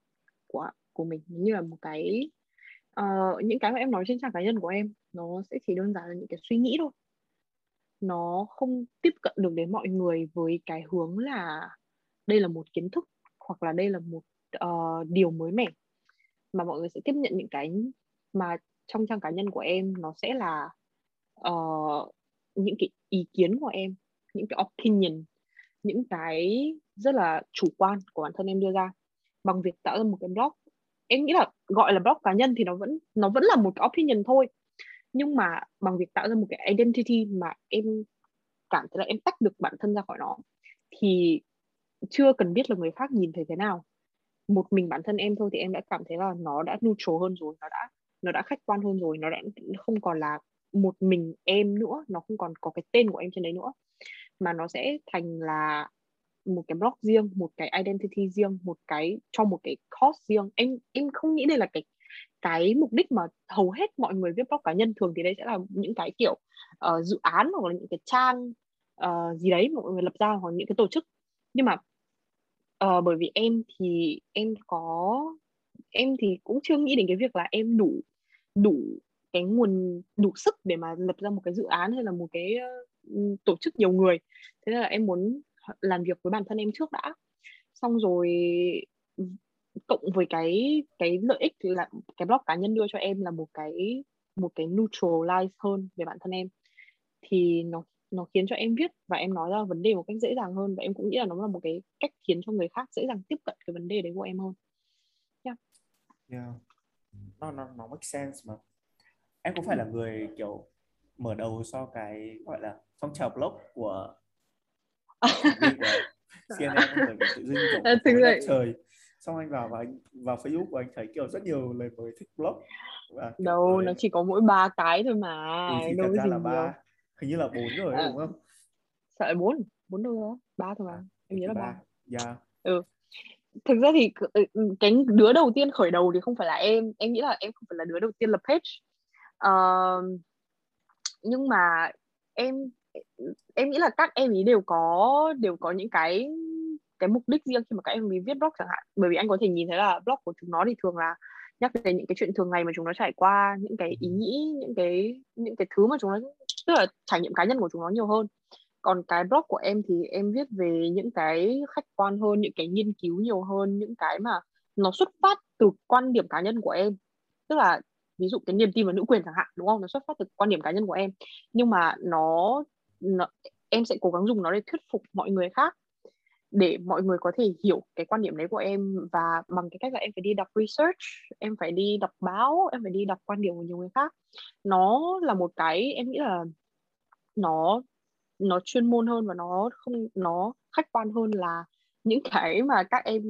S2: của của mình như là một cái uh, những cái mà em nói trên trang cá nhân của em nó sẽ chỉ đơn giản là những cái suy nghĩ thôi nó không tiếp cận được đến mọi người với cái hướng là đây là một kiến thức hoặc là đây là một uh, điều mới mẻ. Mà mọi người sẽ tiếp nhận những cái mà trong trang cá nhân của em nó sẽ là uh, những cái ý kiến của em những cái opinion những cái rất là chủ quan của bản thân em đưa ra. Bằng việc tạo ra một cái blog em nghĩ là gọi là blog cá nhân thì nó vẫn nó vẫn là một cái opinion thôi nhưng mà bằng việc tạo ra một cái identity mà em cảm thấy là em tách được bản thân ra khỏi nó, thì chưa cần biết là người khác nhìn thấy thế nào. Một mình bản thân em thôi thì em đã cảm thấy là nó đã neutral hơn rồi, nó đã nó đã khách quan hơn rồi, nó đã không còn là một mình em nữa, nó không còn có cái tên của em trên đấy nữa. Mà nó sẽ thành là một cái blog riêng, một cái identity riêng, một cái, cho một cái cost riêng. Em em không nghĩ đây là cái cái mục đích mà hầu hết mọi người viết blog cá nhân thường thì đây sẽ là những cái kiểu uh, dự án hoặc là những cái trang uh, gì đấy mà mọi người lập ra hoặc những cái tổ chức. Nhưng mà uh, bởi vì em thì em có em thì cũng chưa nghĩ đến cái việc là em đủ đủ cái nguồn đủ sức để mà lập ra một cái dự án hay là một cái uh, tổ chức nhiều người. Thế nên là em muốn làm việc với bản thân em trước đã. Xong rồi cộng với cái cái lợi ích là cái blog cá nhân đưa cho em là một cái một cái neutralize hơn về bản thân em thì nó nó khiến cho em viết và em nói ra vấn đề một cách dễ dàng hơn và em cũng nghĩ là nó là một cái cách khiến cho người khác dễ dàng tiếp cận cái vấn đề đấy của em hơn.
S1: Yeah. Yeah. Nó nó nó make sense mà em có phải là người kiểu mở đầu cho cái gọi là phong trào blog của CNN tự dưng kiểu trời xong anh vào và anh vào Facebook của anh thấy kiểu rất nhiều lời mời thích blog.
S2: Và đâu rồi... nó chỉ có mỗi ba cái thôi mà
S1: ừ, thì đâu thật ra là ba. hình như là bốn rồi à. đúng không?
S2: Sợ bốn bốn đâu đó ba thôi mà à, em nhớ là ba.
S1: dạ.
S2: Ừ. Thực ra thì ừ, cái đứa đầu tiên khởi đầu thì không phải là em em nghĩ là em không phải là đứa đầu tiên lập page. Uh, nhưng mà em em nghĩ là các em ý đều có đều có những cái cái mục đích riêng khi mà các em viết blog chẳng hạn. Bởi vì anh có thể nhìn thấy là blog của chúng nó thì thường là nhắc đến những cái chuyện thường ngày mà chúng nó trải qua những cái ý nghĩ những cái những cái thứ mà chúng nó tức là trải nghiệm cá nhân của chúng nó nhiều hơn. Còn cái blog của em thì em viết về những cái khách quan hơn những cái nghiên cứu nhiều hơn những cái mà nó xuất phát từ quan điểm cá nhân của em. Tức là ví dụ cái niềm tin vào nữ quyền chẳng hạn đúng không? Nó xuất phát từ quan điểm cá nhân của em. Nhưng mà nó, nó em sẽ cố gắng dùng nó để thuyết phục mọi người khác để mọi người có thể hiểu cái quan điểm đấy của em và bằng cái cách là em phải đi đọc research em phải đi đọc báo em phải đi đọc quan điểm của nhiều người khác. Nó là một cái em nghĩ là nó nó chuyên môn hơn và nó không nó khách quan hơn là những cái mà các em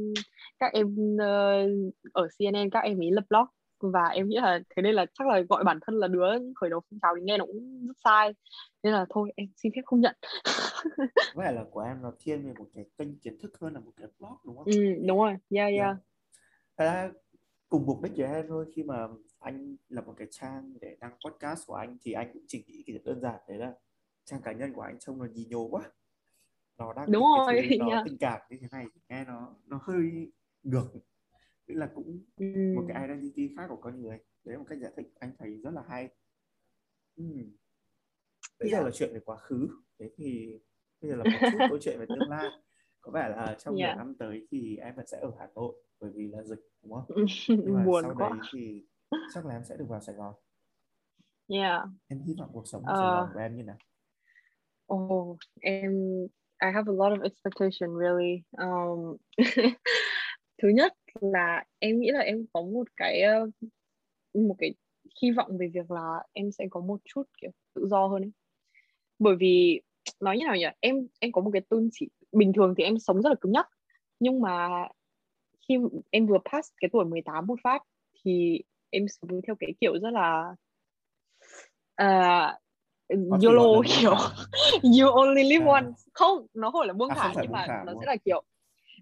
S2: các em uh, ở CNN các em ấy lập blog và em nghĩ là thế nên là chắc là gọi bản thân là đứa khởi đầu phong trào thì nghe nó cũng rất sai nên là thôi em xin phép không nhận
S1: có vẻ là của em nó thiên về một cái kênh kiến thức hơn là một cái blog đúng không?
S2: Ừ, đúng rồi, yeah, yeah.
S1: yeah. À, cùng mục đích với em thôi khi mà anh lập một cái trang để đăng podcast của anh thì anh cũng chỉ nghĩ cái đơn giản đấy là trang cá nhân của anh trông nó nhì nhố quá nó đang
S2: đúng rồi
S1: nó yeah. tình cảm như thế này nghe nó nó hơi ngược tức là cũng ừ. một cái identity khác của con người đấy là một cách giải thích anh thấy rất là hay ừ. bây yeah. giờ là chuyện về quá khứ thế thì bây giờ là một chút câu chuyện về tương lai có vẻ là trong yeah. năm tới thì em vẫn sẽ ở Hà Nội bởi vì là dịch đúng không? Nhưng mà
S2: Buồn
S1: sau
S2: quá.
S1: đấy thì chắc là em sẽ được vào Sài Gòn.
S2: Yeah.
S1: Em hy vọng cuộc sống ở uh, Sài Gòn của em như nào?
S2: Oh, em I have a lot of expectation really. Um, thứ nhất là em nghĩ là em có một cái một cái hy vọng về việc là em sẽ có một chút kiểu tự do hơn ấy. Bởi vì nói như nào nhỉ em em có một cái tôn chỉ bình thường thì em sống rất là cứng nhắc nhưng mà khi em vừa pass cái tuổi 18 một phát thì em sống theo cái kiểu rất là uh, YOLO kiểu you only live à. once không nó không phải là buông à, thả nhưng mà nó sẽ là kiểu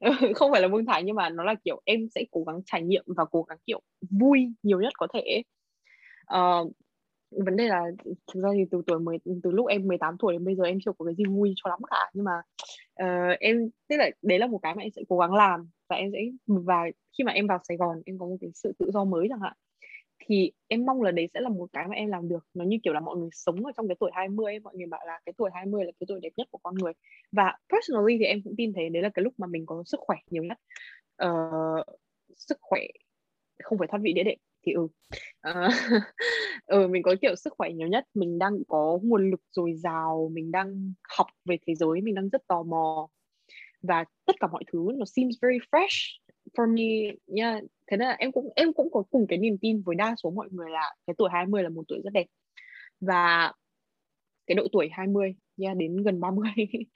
S2: không phải là vương thái nhưng mà nó là kiểu em sẽ cố gắng trải nghiệm và cố gắng kiểu vui nhiều nhất có thể uh, vấn đề là thực ra thì từ tuổi 10 từ lúc em 18 tuổi đến bây giờ em chưa có cái gì vui cho lắm cả. Nhưng mà uh, em tức là đấy là một cái mà em sẽ cố gắng làm và em sẽ và khi mà em vào Sài Gòn em có một cái sự tự do mới chẳng hạn thì em mong là đấy sẽ là một cái mà em làm được. Nó như kiểu là mọi người sống ở trong cái tuổi 20 ấy, mọi người bảo là cái tuổi 20 là cái tuổi đẹp nhất của con người. Và personally thì em cũng tin thế đấy là cái lúc mà mình có sức khỏe nhiều nhất. Uh, sức khỏe không phải thoát vị đĩa đệm thì ừ. Uh, ừ mình có kiểu sức khỏe nhiều nhất. Mình đang có nguồn lực dồi dào mình đang học về thế giới mình đang rất tò mò. Và tất cả mọi thứ nó seems very fresh for me yeah thế nên là em cũng em cũng có cùng cái niềm tin với đa số mọi người là cái tuổi 20 là một tuổi rất đẹp. Và cái độ tuổi 20 yeah, đến gần 30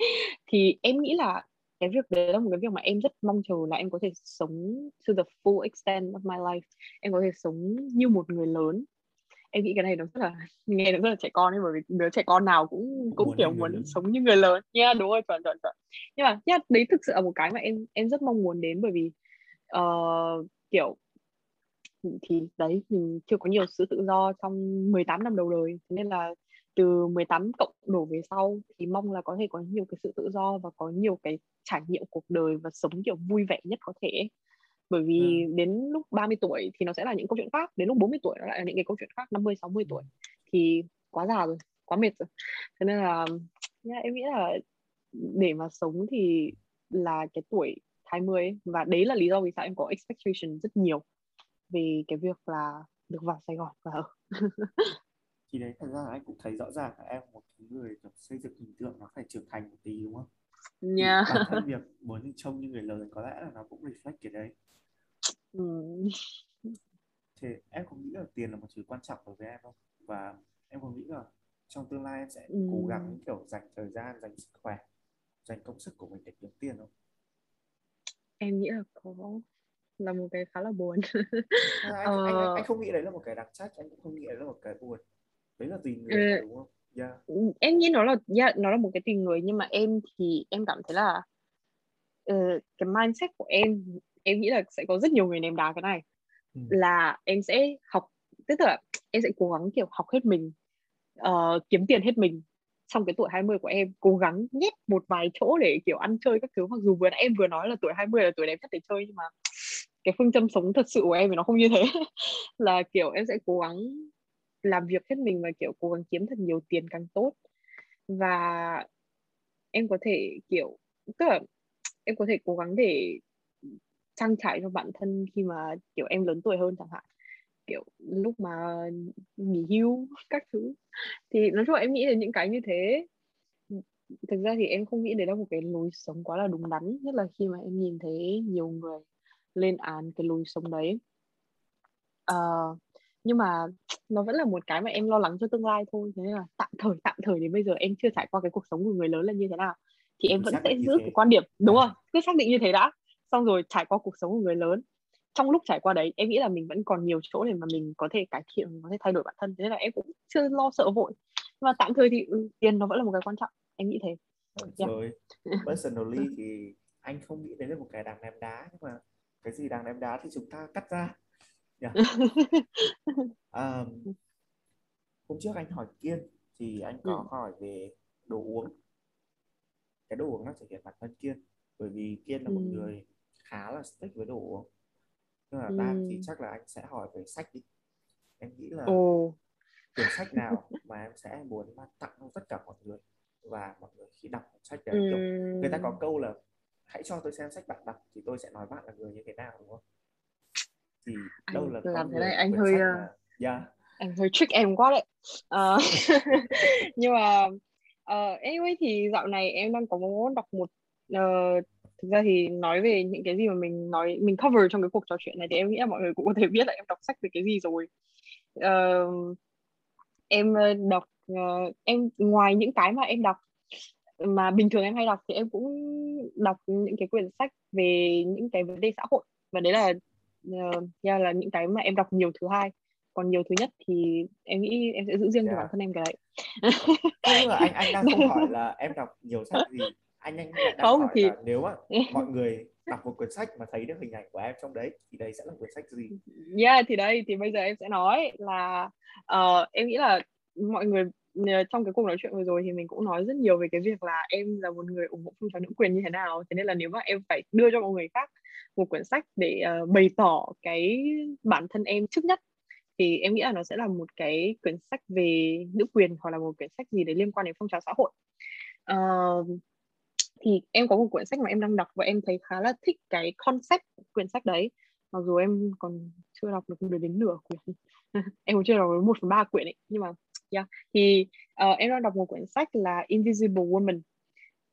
S2: thì em nghĩ là cái việc đấy là một cái việc mà em rất mong chờ là em có thể sống to the full extent of my life. Em có thể sống như một người lớn. Em nghĩ cái này nó rất là nghe nó rất là trẻ con ấy bởi vì đứa trẻ con nào cũng cũng muốn kiểu muốn lớn. sống như người lớn. Nha yeah, đúng rồi chuẩn chuẩn chuẩn. Nhưng mà yeah, đấy thực sự là một cái mà em em rất mong muốn đến bởi vì uh, kiểu thì đấy mình chưa có nhiều sự tự do trong 18 năm đầu đời. Nên là từ 18 cộng đổ về sau thì mong là có thể có nhiều cái sự tự do và có nhiều cái trải nghiệm cuộc đời và sống kiểu vui vẻ nhất có thể. Bởi vì ừ. đến lúc 30 tuổi thì nó sẽ là những câu chuyện khác đến lúc 40 tuổi nó lại là những cái câu chuyện khác 50 60 tuổi thì quá già rồi quá mệt rồi. Thế nên là yeah, em nghĩ là để mà sống thì là cái tuổi 20 ấy. và đấy là lý do vì sao em có expectation rất nhiều về cái việc là được vào Sài Gòn và ở
S1: thì đấy thật ra là anh cũng thấy rõ ràng là em một người kiểu xây dựng hình tượng nó phải trưởng thành một tí đúng không?
S2: Yeah.
S1: bản thân việc muốn trông như người lớn có lẽ là nó cũng reflect cái đấy. Ừ. Thì em cũng nghĩ là tiền là một thứ quan trọng đối với em không? Và em cũng nghĩ là trong tương lai em sẽ ừ. cố gắng kiểu dành thời gian, dành sức khỏe, dành công sức của mình để kiếm tiền không?
S2: Em nghĩ là có là một cái khá là buồn.
S1: à, anh, ờ... anh, anh, không nghĩ đấy là một cái đặc trách, anh cũng không nghĩ đấy là một cái buồn đấy là tùy người ừ. đúng không yeah. Ừ,
S2: em nghĩ nó là yeah, nó là một cái tùy người nhưng mà em thì em cảm thấy là uh, cái mindset của em em nghĩ là sẽ có rất nhiều người ném đá cái này ừ. là em sẽ học tức là em sẽ cố gắng kiểu học hết mình uh, kiếm tiền hết mình trong cái tuổi 20 của em, cố gắng nhét một vài chỗ để, kiểu, ăn chơi các thứ. Mặc dù vừa nãy em vừa nói là tuổi 20 là tuổi đẹp nhất để chơi, nhưng mà cái phương châm sống thật sự của em thì nó không như thế. Là, kiểu, em sẽ cố gắng làm việc hết mình và, kiểu, cố gắng kiếm thật nhiều tiền càng tốt. Và em có thể, kiểu, tức là em có thể cố gắng để trang trải cho bản thân khi mà, kiểu, em lớn tuổi hơn chẳng hạn kiểu lúc mà nghỉ hưu các thứ. Thì nói chung là em nghĩ là những cái như thế. Thực ra thì em không nghĩ đấy là một cái lối sống quá là đúng đắn nhất là khi mà em nhìn thấy nhiều người lên án cái lối sống đấy. Uh, nhưng mà nó vẫn là một cái mà em lo lắng cho tương lai thôi. Thế nên là tạm thời tạm thời đến bây giờ em chưa trải qua cái cuộc sống của người lớn là như thế nào. Thì em vẫn sẽ giữ cái quan điểm đúng không? Cứ xác định như thế đã. Xong rồi trải qua cuộc sống của người lớn trong lúc trải qua đấy em nghĩ là mình vẫn còn nhiều chỗ để mà mình có thể cải thiện mình có thể thay đổi bản thân thế nên là em cũng chưa lo sợ vội nhưng mà tạm thời thì ừ, tiền nó vẫn là một cái quan trọng em nghĩ thế
S1: rồi yeah. personally thì anh không nghĩ đấy là một cái đáng ném đá nhưng mà cái gì đáng ném đá thì chúng ta cắt ra yeah. um, hôm trước anh hỏi kiên thì anh có ừ. hỏi về đồ uống cái đồ uống nó thể hiện bản thân kiên bởi vì kiên là một ừ. người khá là stick với đồ uống nhưng mà ừ. đang thì chắc là anh sẽ hỏi về sách đi em nghĩ là Ồ. quyển sách nào mà em sẽ muốn mang tặng cho tất cả mọi người và mọi người khi đọc sách đấy ừ. kiểu người ta có câu là hãy cho tôi xem sách bạn đọc thì tôi sẽ nói bạn là người như thế nào đúng không
S2: thì đâu anh là làm thế này anh hơi là... yeah. Dạ. anh hơi trick em quá đấy uh, nhưng mà uh, anyway thì dạo này em đang có muốn đọc một uh, thực ra thì nói về những cái gì mà mình nói mình cover trong cái cuộc trò chuyện này thì em nghĩ là mọi người cũng có thể biết là em đọc sách về cái gì rồi. Uh, em đọc uh, em ngoài những cái mà em đọc mà bình thường em hay đọc thì em cũng đọc những cái quyển sách về những cái vấn đề xã hội. Và đấy là uh, yeah, là những cái mà em đọc nhiều thứ hai. Còn nhiều thứ nhất thì em nghĩ em sẽ giữ riêng yeah. cho bản thân em cái đấy.
S1: Nhưng mà anh anh đang không hỏi là em đọc nhiều sách gì anh anh không thì là nếu mà mọi người đọc một quyển sách mà thấy được hình ảnh của em trong đấy thì đây sẽ là quyển sách gì?
S2: Yeah thì đây thì bây giờ em sẽ nói là uh, em nghĩ là mọi người ờ, trong cái cuộc nói chuyện vừa rồi thì mình cũng nói rất nhiều về cái việc là em là một người ủng hộ phong trào nữ quyền như thế nào. Thế nên là nếu mà em phải đưa cho mọi người khác một quyển sách để uh, bày tỏ cái bản thân em trước nhất thì em nghĩ là nó sẽ là một cái quyển sách về nữ quyền hoặc là một quyển sách gì để liên quan đến phong trào xã hội. Uh, thì em có một quyển sách mà em đang đọc và em thấy khá là thích cái concept quyển sách đấy. Mặc dù em còn chưa đọc được đến nửa quyển. Em cũng chưa đọc được một phần ba quyển ấy nhưng mà yeah. thì uh, em đang đọc một quyển sách là Invisible Woman.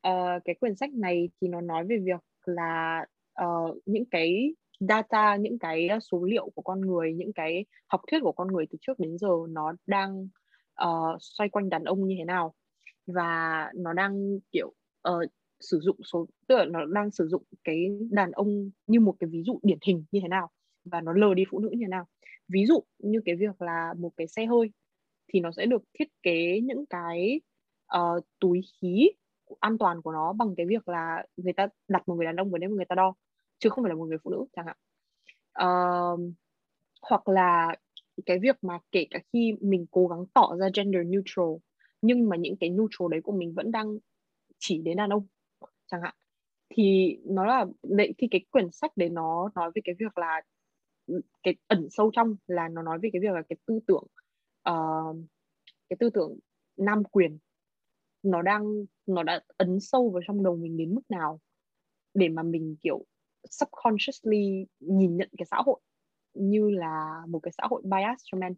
S2: Uh, cái quyển sách này thì nó nói về việc là uh, những cái data những cái số liệu của con người những cái học thuyết của con người từ trước đến giờ nó đang uh, xoay quanh đàn ông như thế nào. Và nó đang kiểu uh, sử dụng số tức là nó đang sử dụng cái đàn ông như một cái ví dụ điển hình như thế nào và nó lờ đi phụ nữ như thế nào. Ví dụ như cái việc là một cái xe hơi thì nó sẽ được thiết kế những cái uh, túi khí an toàn của nó bằng cái việc là người ta đặt một người đàn ông vào đấy người ta đo chứ không phải là một người phụ nữ chẳng hạn. Uh, hoặc là cái việc mà kể cả khi mình cố gắng tỏ ra gender neutral nhưng mà những cái neutral đấy của mình vẫn đang chỉ đến đàn ông chẳng hạn. Thì nó là đấy thì cái quyển sách đấy nó nói về cái việc là cái ẩn sâu trong là nó nói về cái việc là cái tư tưởng uh, cái tư tưởng nam quyền. Nó đang nó đã ấn sâu vào trong đầu mình đến mức nào để mà mình kiểu subconsciously nhìn nhận cái xã hội như là một cái xã hội bias cho men.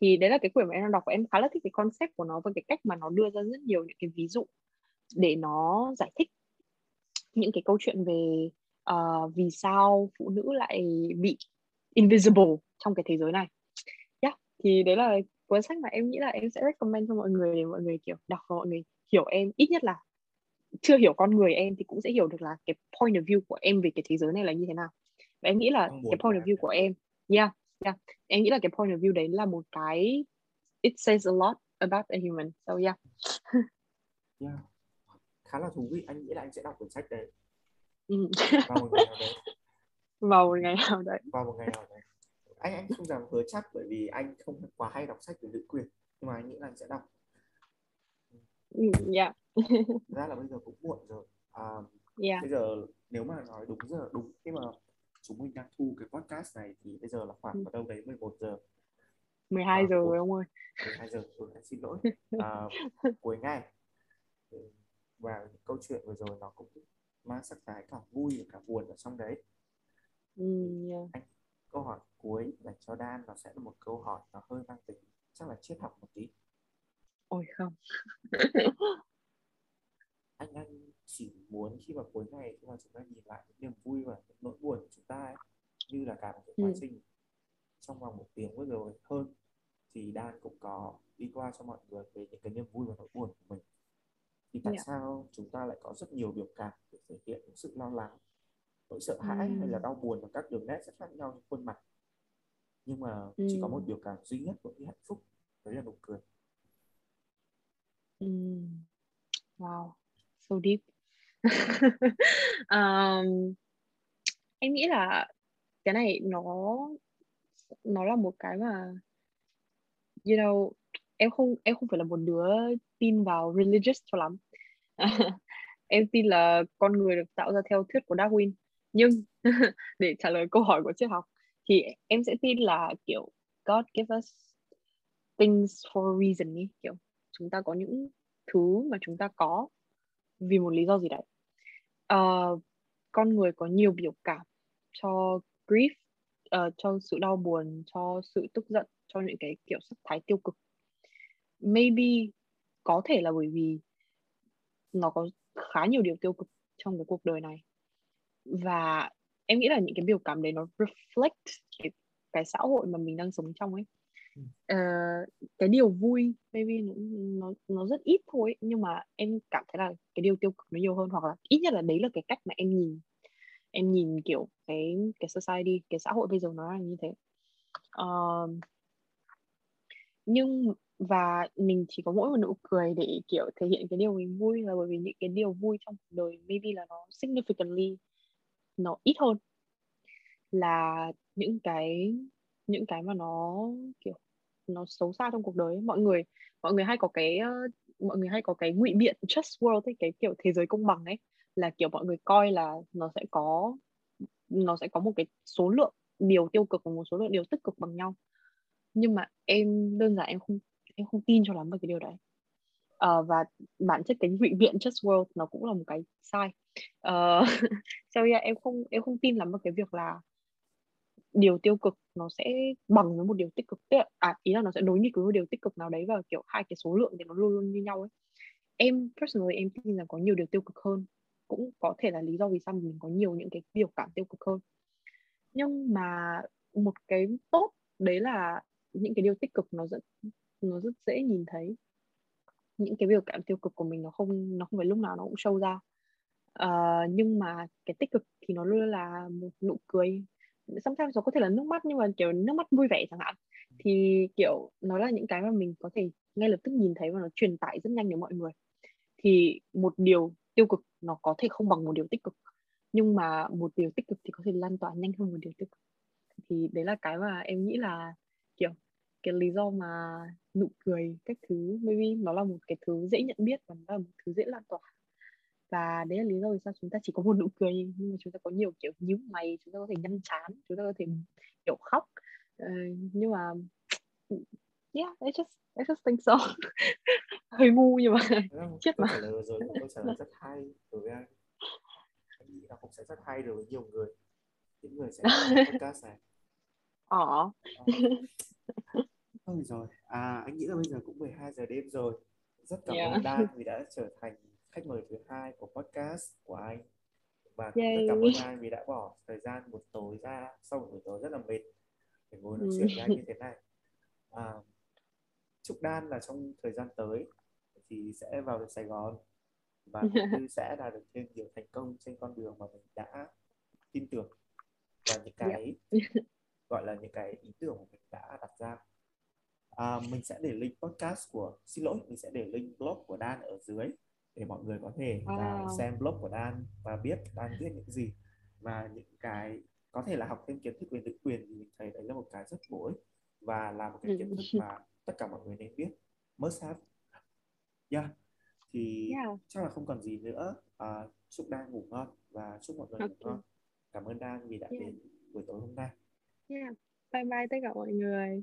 S2: Thì đấy là cái quyển mà em đang đọc và em khá là thích cái concept của nó và cái cách mà nó đưa ra rất nhiều những cái ví dụ để nó giải thích những cái câu chuyện về uh, vì sao phụ nữ lại bị invisible trong cái thế giới này. Yeah. thì đấy là cuốn sách mà em nghĩ là em sẽ recommend cho mọi người để mọi người kiểu đọc và mọi người hiểu em. Ít nhất là chưa hiểu con người em thì cũng sẽ hiểu được là cái point of view của em về cái thế giới này là như thế nào. Và em nghĩ là cái point of view của em yeah yeah em nghĩ là cái point of view đấy là một cái it says a lot about a human. So yeah.
S1: Yeah khá là thú vị anh nghĩ là anh sẽ đọc cuốn sách đấy. Ừ. vào một ngày nào đấy.
S2: Vào một ngày nào đấy.
S1: Vào một ngày nào đấy. Anh anh không dám hứa chắc bởi vì anh không quá hay đọc sách về nữ quyền nhưng mà anh nghĩ là anh sẽ đọc.
S2: Ừ, dạ.
S1: Yeah. ra là bây giờ cũng muộn rồi. À, yeah. bây giờ nếu mà nói đúng giờ đúng khi mà chúng mình đang thu cái podcast này thì bây giờ là khoảng ừ. ở đâu đấy 11 giờ.
S2: 12 à, giờ rồi ông ơi.
S1: 12 giờ rồi anh xin lỗi. À, cuối ngày và câu chuyện vừa rồi nó cũng mang sắc thái cả vui và cả buồn ở trong đấy
S2: ừ, yeah.
S1: anh, câu hỏi cuối dành cho Dan nó sẽ là một câu hỏi nó hơi mang tính chắc là triết học một tí
S2: ôi không
S1: anh anh chỉ muốn khi mà cuối ngày khi mà chúng ta nhìn lại những niềm vui và những nỗi buồn của chúng ta ấy, như là cả một cái quá
S2: ừ.
S1: trình trong vòng một tiếng vừa rồi hơn thì Dan cũng có đi qua cho mọi người về những cái niềm vui và nỗi buồn của mình thì tại
S2: yeah.
S1: sao chúng ta lại có rất nhiều biểu cảm để thể hiện những sự lo lắng nỗi sợ hãi
S2: ừ.
S1: hay là đau buồn bằng các đường nét rất khác nhau trên khuôn mặt nhưng mà chỉ có một biểu cảm duy nhất của cái hạnh phúc đấy là nụ cười
S2: ừ. wow so deep um, em nghĩ là cái này nó nó là một cái mà you know em không em không phải là một đứa tin vào religious cho lắm. Em tin là con người được tạo ra theo thuyết của Darwin. Nhưng để trả lời câu hỏi của triết học thì em sẽ tin là kiểu God give us things for a reason ý. kiểu chúng ta có những thứ mà chúng ta có vì một lý do gì đấy. Uh, con người có nhiều biểu cảm cho grief uh, cho sự đau buồn cho sự tức giận cho những cái kiểu sắc thái tiêu cực. Maybe có thể là bởi vì nó có khá nhiều điều tiêu cực trong cái cuộc đời này. Và em nghĩ là những cái biểu cảm đấy nó reflect cái, cái xã hội mà mình đang sống trong ấy. Uh, cái điều vui maybe nó, nó nó rất ít thôi nhưng mà em cảm thấy là cái điều tiêu cực nó nhiều hơn hoặc là ít nhất là đấy là cái cách mà em nhìn. Em nhìn kiểu cái cái society cái xã hội bây giờ nó là như thế. Uh, nhưng và mình chỉ có mỗi một nụ cười để, kiểu, thể hiện cái điều mình vui là bởi vì những cái điều vui trong cuộc đời maybe là nó significantly nó ít hơn là những cái những cái mà nó, kiểu, nó xấu xa trong cuộc đời mọi người mọi người hay có cái mọi người hay có cái ngụy biện just world ấy, cái kiểu thế giới công bằng ấy, là, kiểu, mọi người coi là nó sẽ có, nó sẽ có một cái số lượng điều tiêu cực và một số lượng điều tích cực bằng nhau. Nhưng mà em, đơn giản em không em không tin cho lắm về cái điều đấy. Uh, và bản chất cái ngụy biện just world nó cũng là một cái sai. Uh, so yeah, em không em không tin lắm vào cái việc là điều tiêu cực nó sẽ bằng với một điều tích cực. Tức là, à ý là nó sẽ đối nghịch với một điều tích cực nào đấy và kiểu hai cái số lượng thì nó luôn luôn như nhau ấy. Em personally em tin là có nhiều điều tiêu cực hơn. Cũng có thể là lý do vì sao mình có nhiều những cái biểu cảm tiêu cực hơn. Nhưng mà một cái tốt đấy là những cái điều tích cực nó rất nó rất dễ nhìn thấy. Những cái biểu cảm tiêu cực của mình nó không nó không phải lúc nào nó cũng show ra. Uh, nhưng mà cái tích cực thì nó luôn là một nụ cười. Sometimes nó có thể là nước mắt nhưng mà kiểu nước mắt vui vẻ chẳng hạn. Thì kiểu nó là những cái mà mình có thể ngay lập tức nhìn thấy và nó truyền tải rất nhanh đến mọi người. Thì một điều tiêu cực nó có thể không bằng một điều tích cực. Nhưng mà một điều tích cực thì có thể lan tỏa nhanh hơn một điều tiêu cực. Thì đấy là cái mà em nghĩ là kiểu cái lý do mà nụ cười các thứ. Maybe nó là một cái thứ dễ nhận biết và nó là một thứ dễ lan tỏa. Và đấy là lý do vì sao chúng ta chỉ có một nụ cười nhưng mà chúng ta có nhiều kiểu nhíu mày chúng ta có thể nhăn chán chúng ta có thể kiểu khóc. Uh, nhưng mà yeah I just I just think so. Hơi ngu nhưng mà chết mà.
S1: Rồi câu trả lời rất hay đối với anh. Nghĩ là cũng sẽ rất hay đối với nhiều người. Những người sẽ podcast này.
S2: Ờ
S1: Ôi rồi, à, anh nghĩ là bây giờ cũng 12 giờ đêm rồi. Rất cảm yeah. ơn Dan vì đã trở thành khách mời thứ hai của podcast của anh. Và rất cảm ơn anh vì đã bỏ thời gian một tối ra sau một buổi tối rất là mệt để ngồi nói chuyện với anh như thế này. À, chúc Dan là trong thời gian tới thì sẽ vào được Sài Gòn và cũng như sẽ đạt được thêm nhiều thành công trên con đường mà mình đã tin tưởng và những cái yeah. gọi là những cái ý tưởng mà mình đã đặt ra à, mình sẽ để link podcast của xin lỗi mình sẽ để link blog của Dan ở dưới để mọi người có thể wow. vào xem blog của Dan và biết Dan viết những gì và những cái có thể là học thêm kiến thức về nữ quyền thì mình thấy đấy là một cái rất bổ ích và là một cái kiến thức mà tất cả mọi người nên biết must have yeah thì yeah. chắc là không còn gì nữa à, chúc Dan ngủ ngon và chúc mọi người okay. ngủ ngon cảm ơn Dan vì đã yeah. đến buổi tối hôm nay
S2: yeah. bye bye tất cả mọi người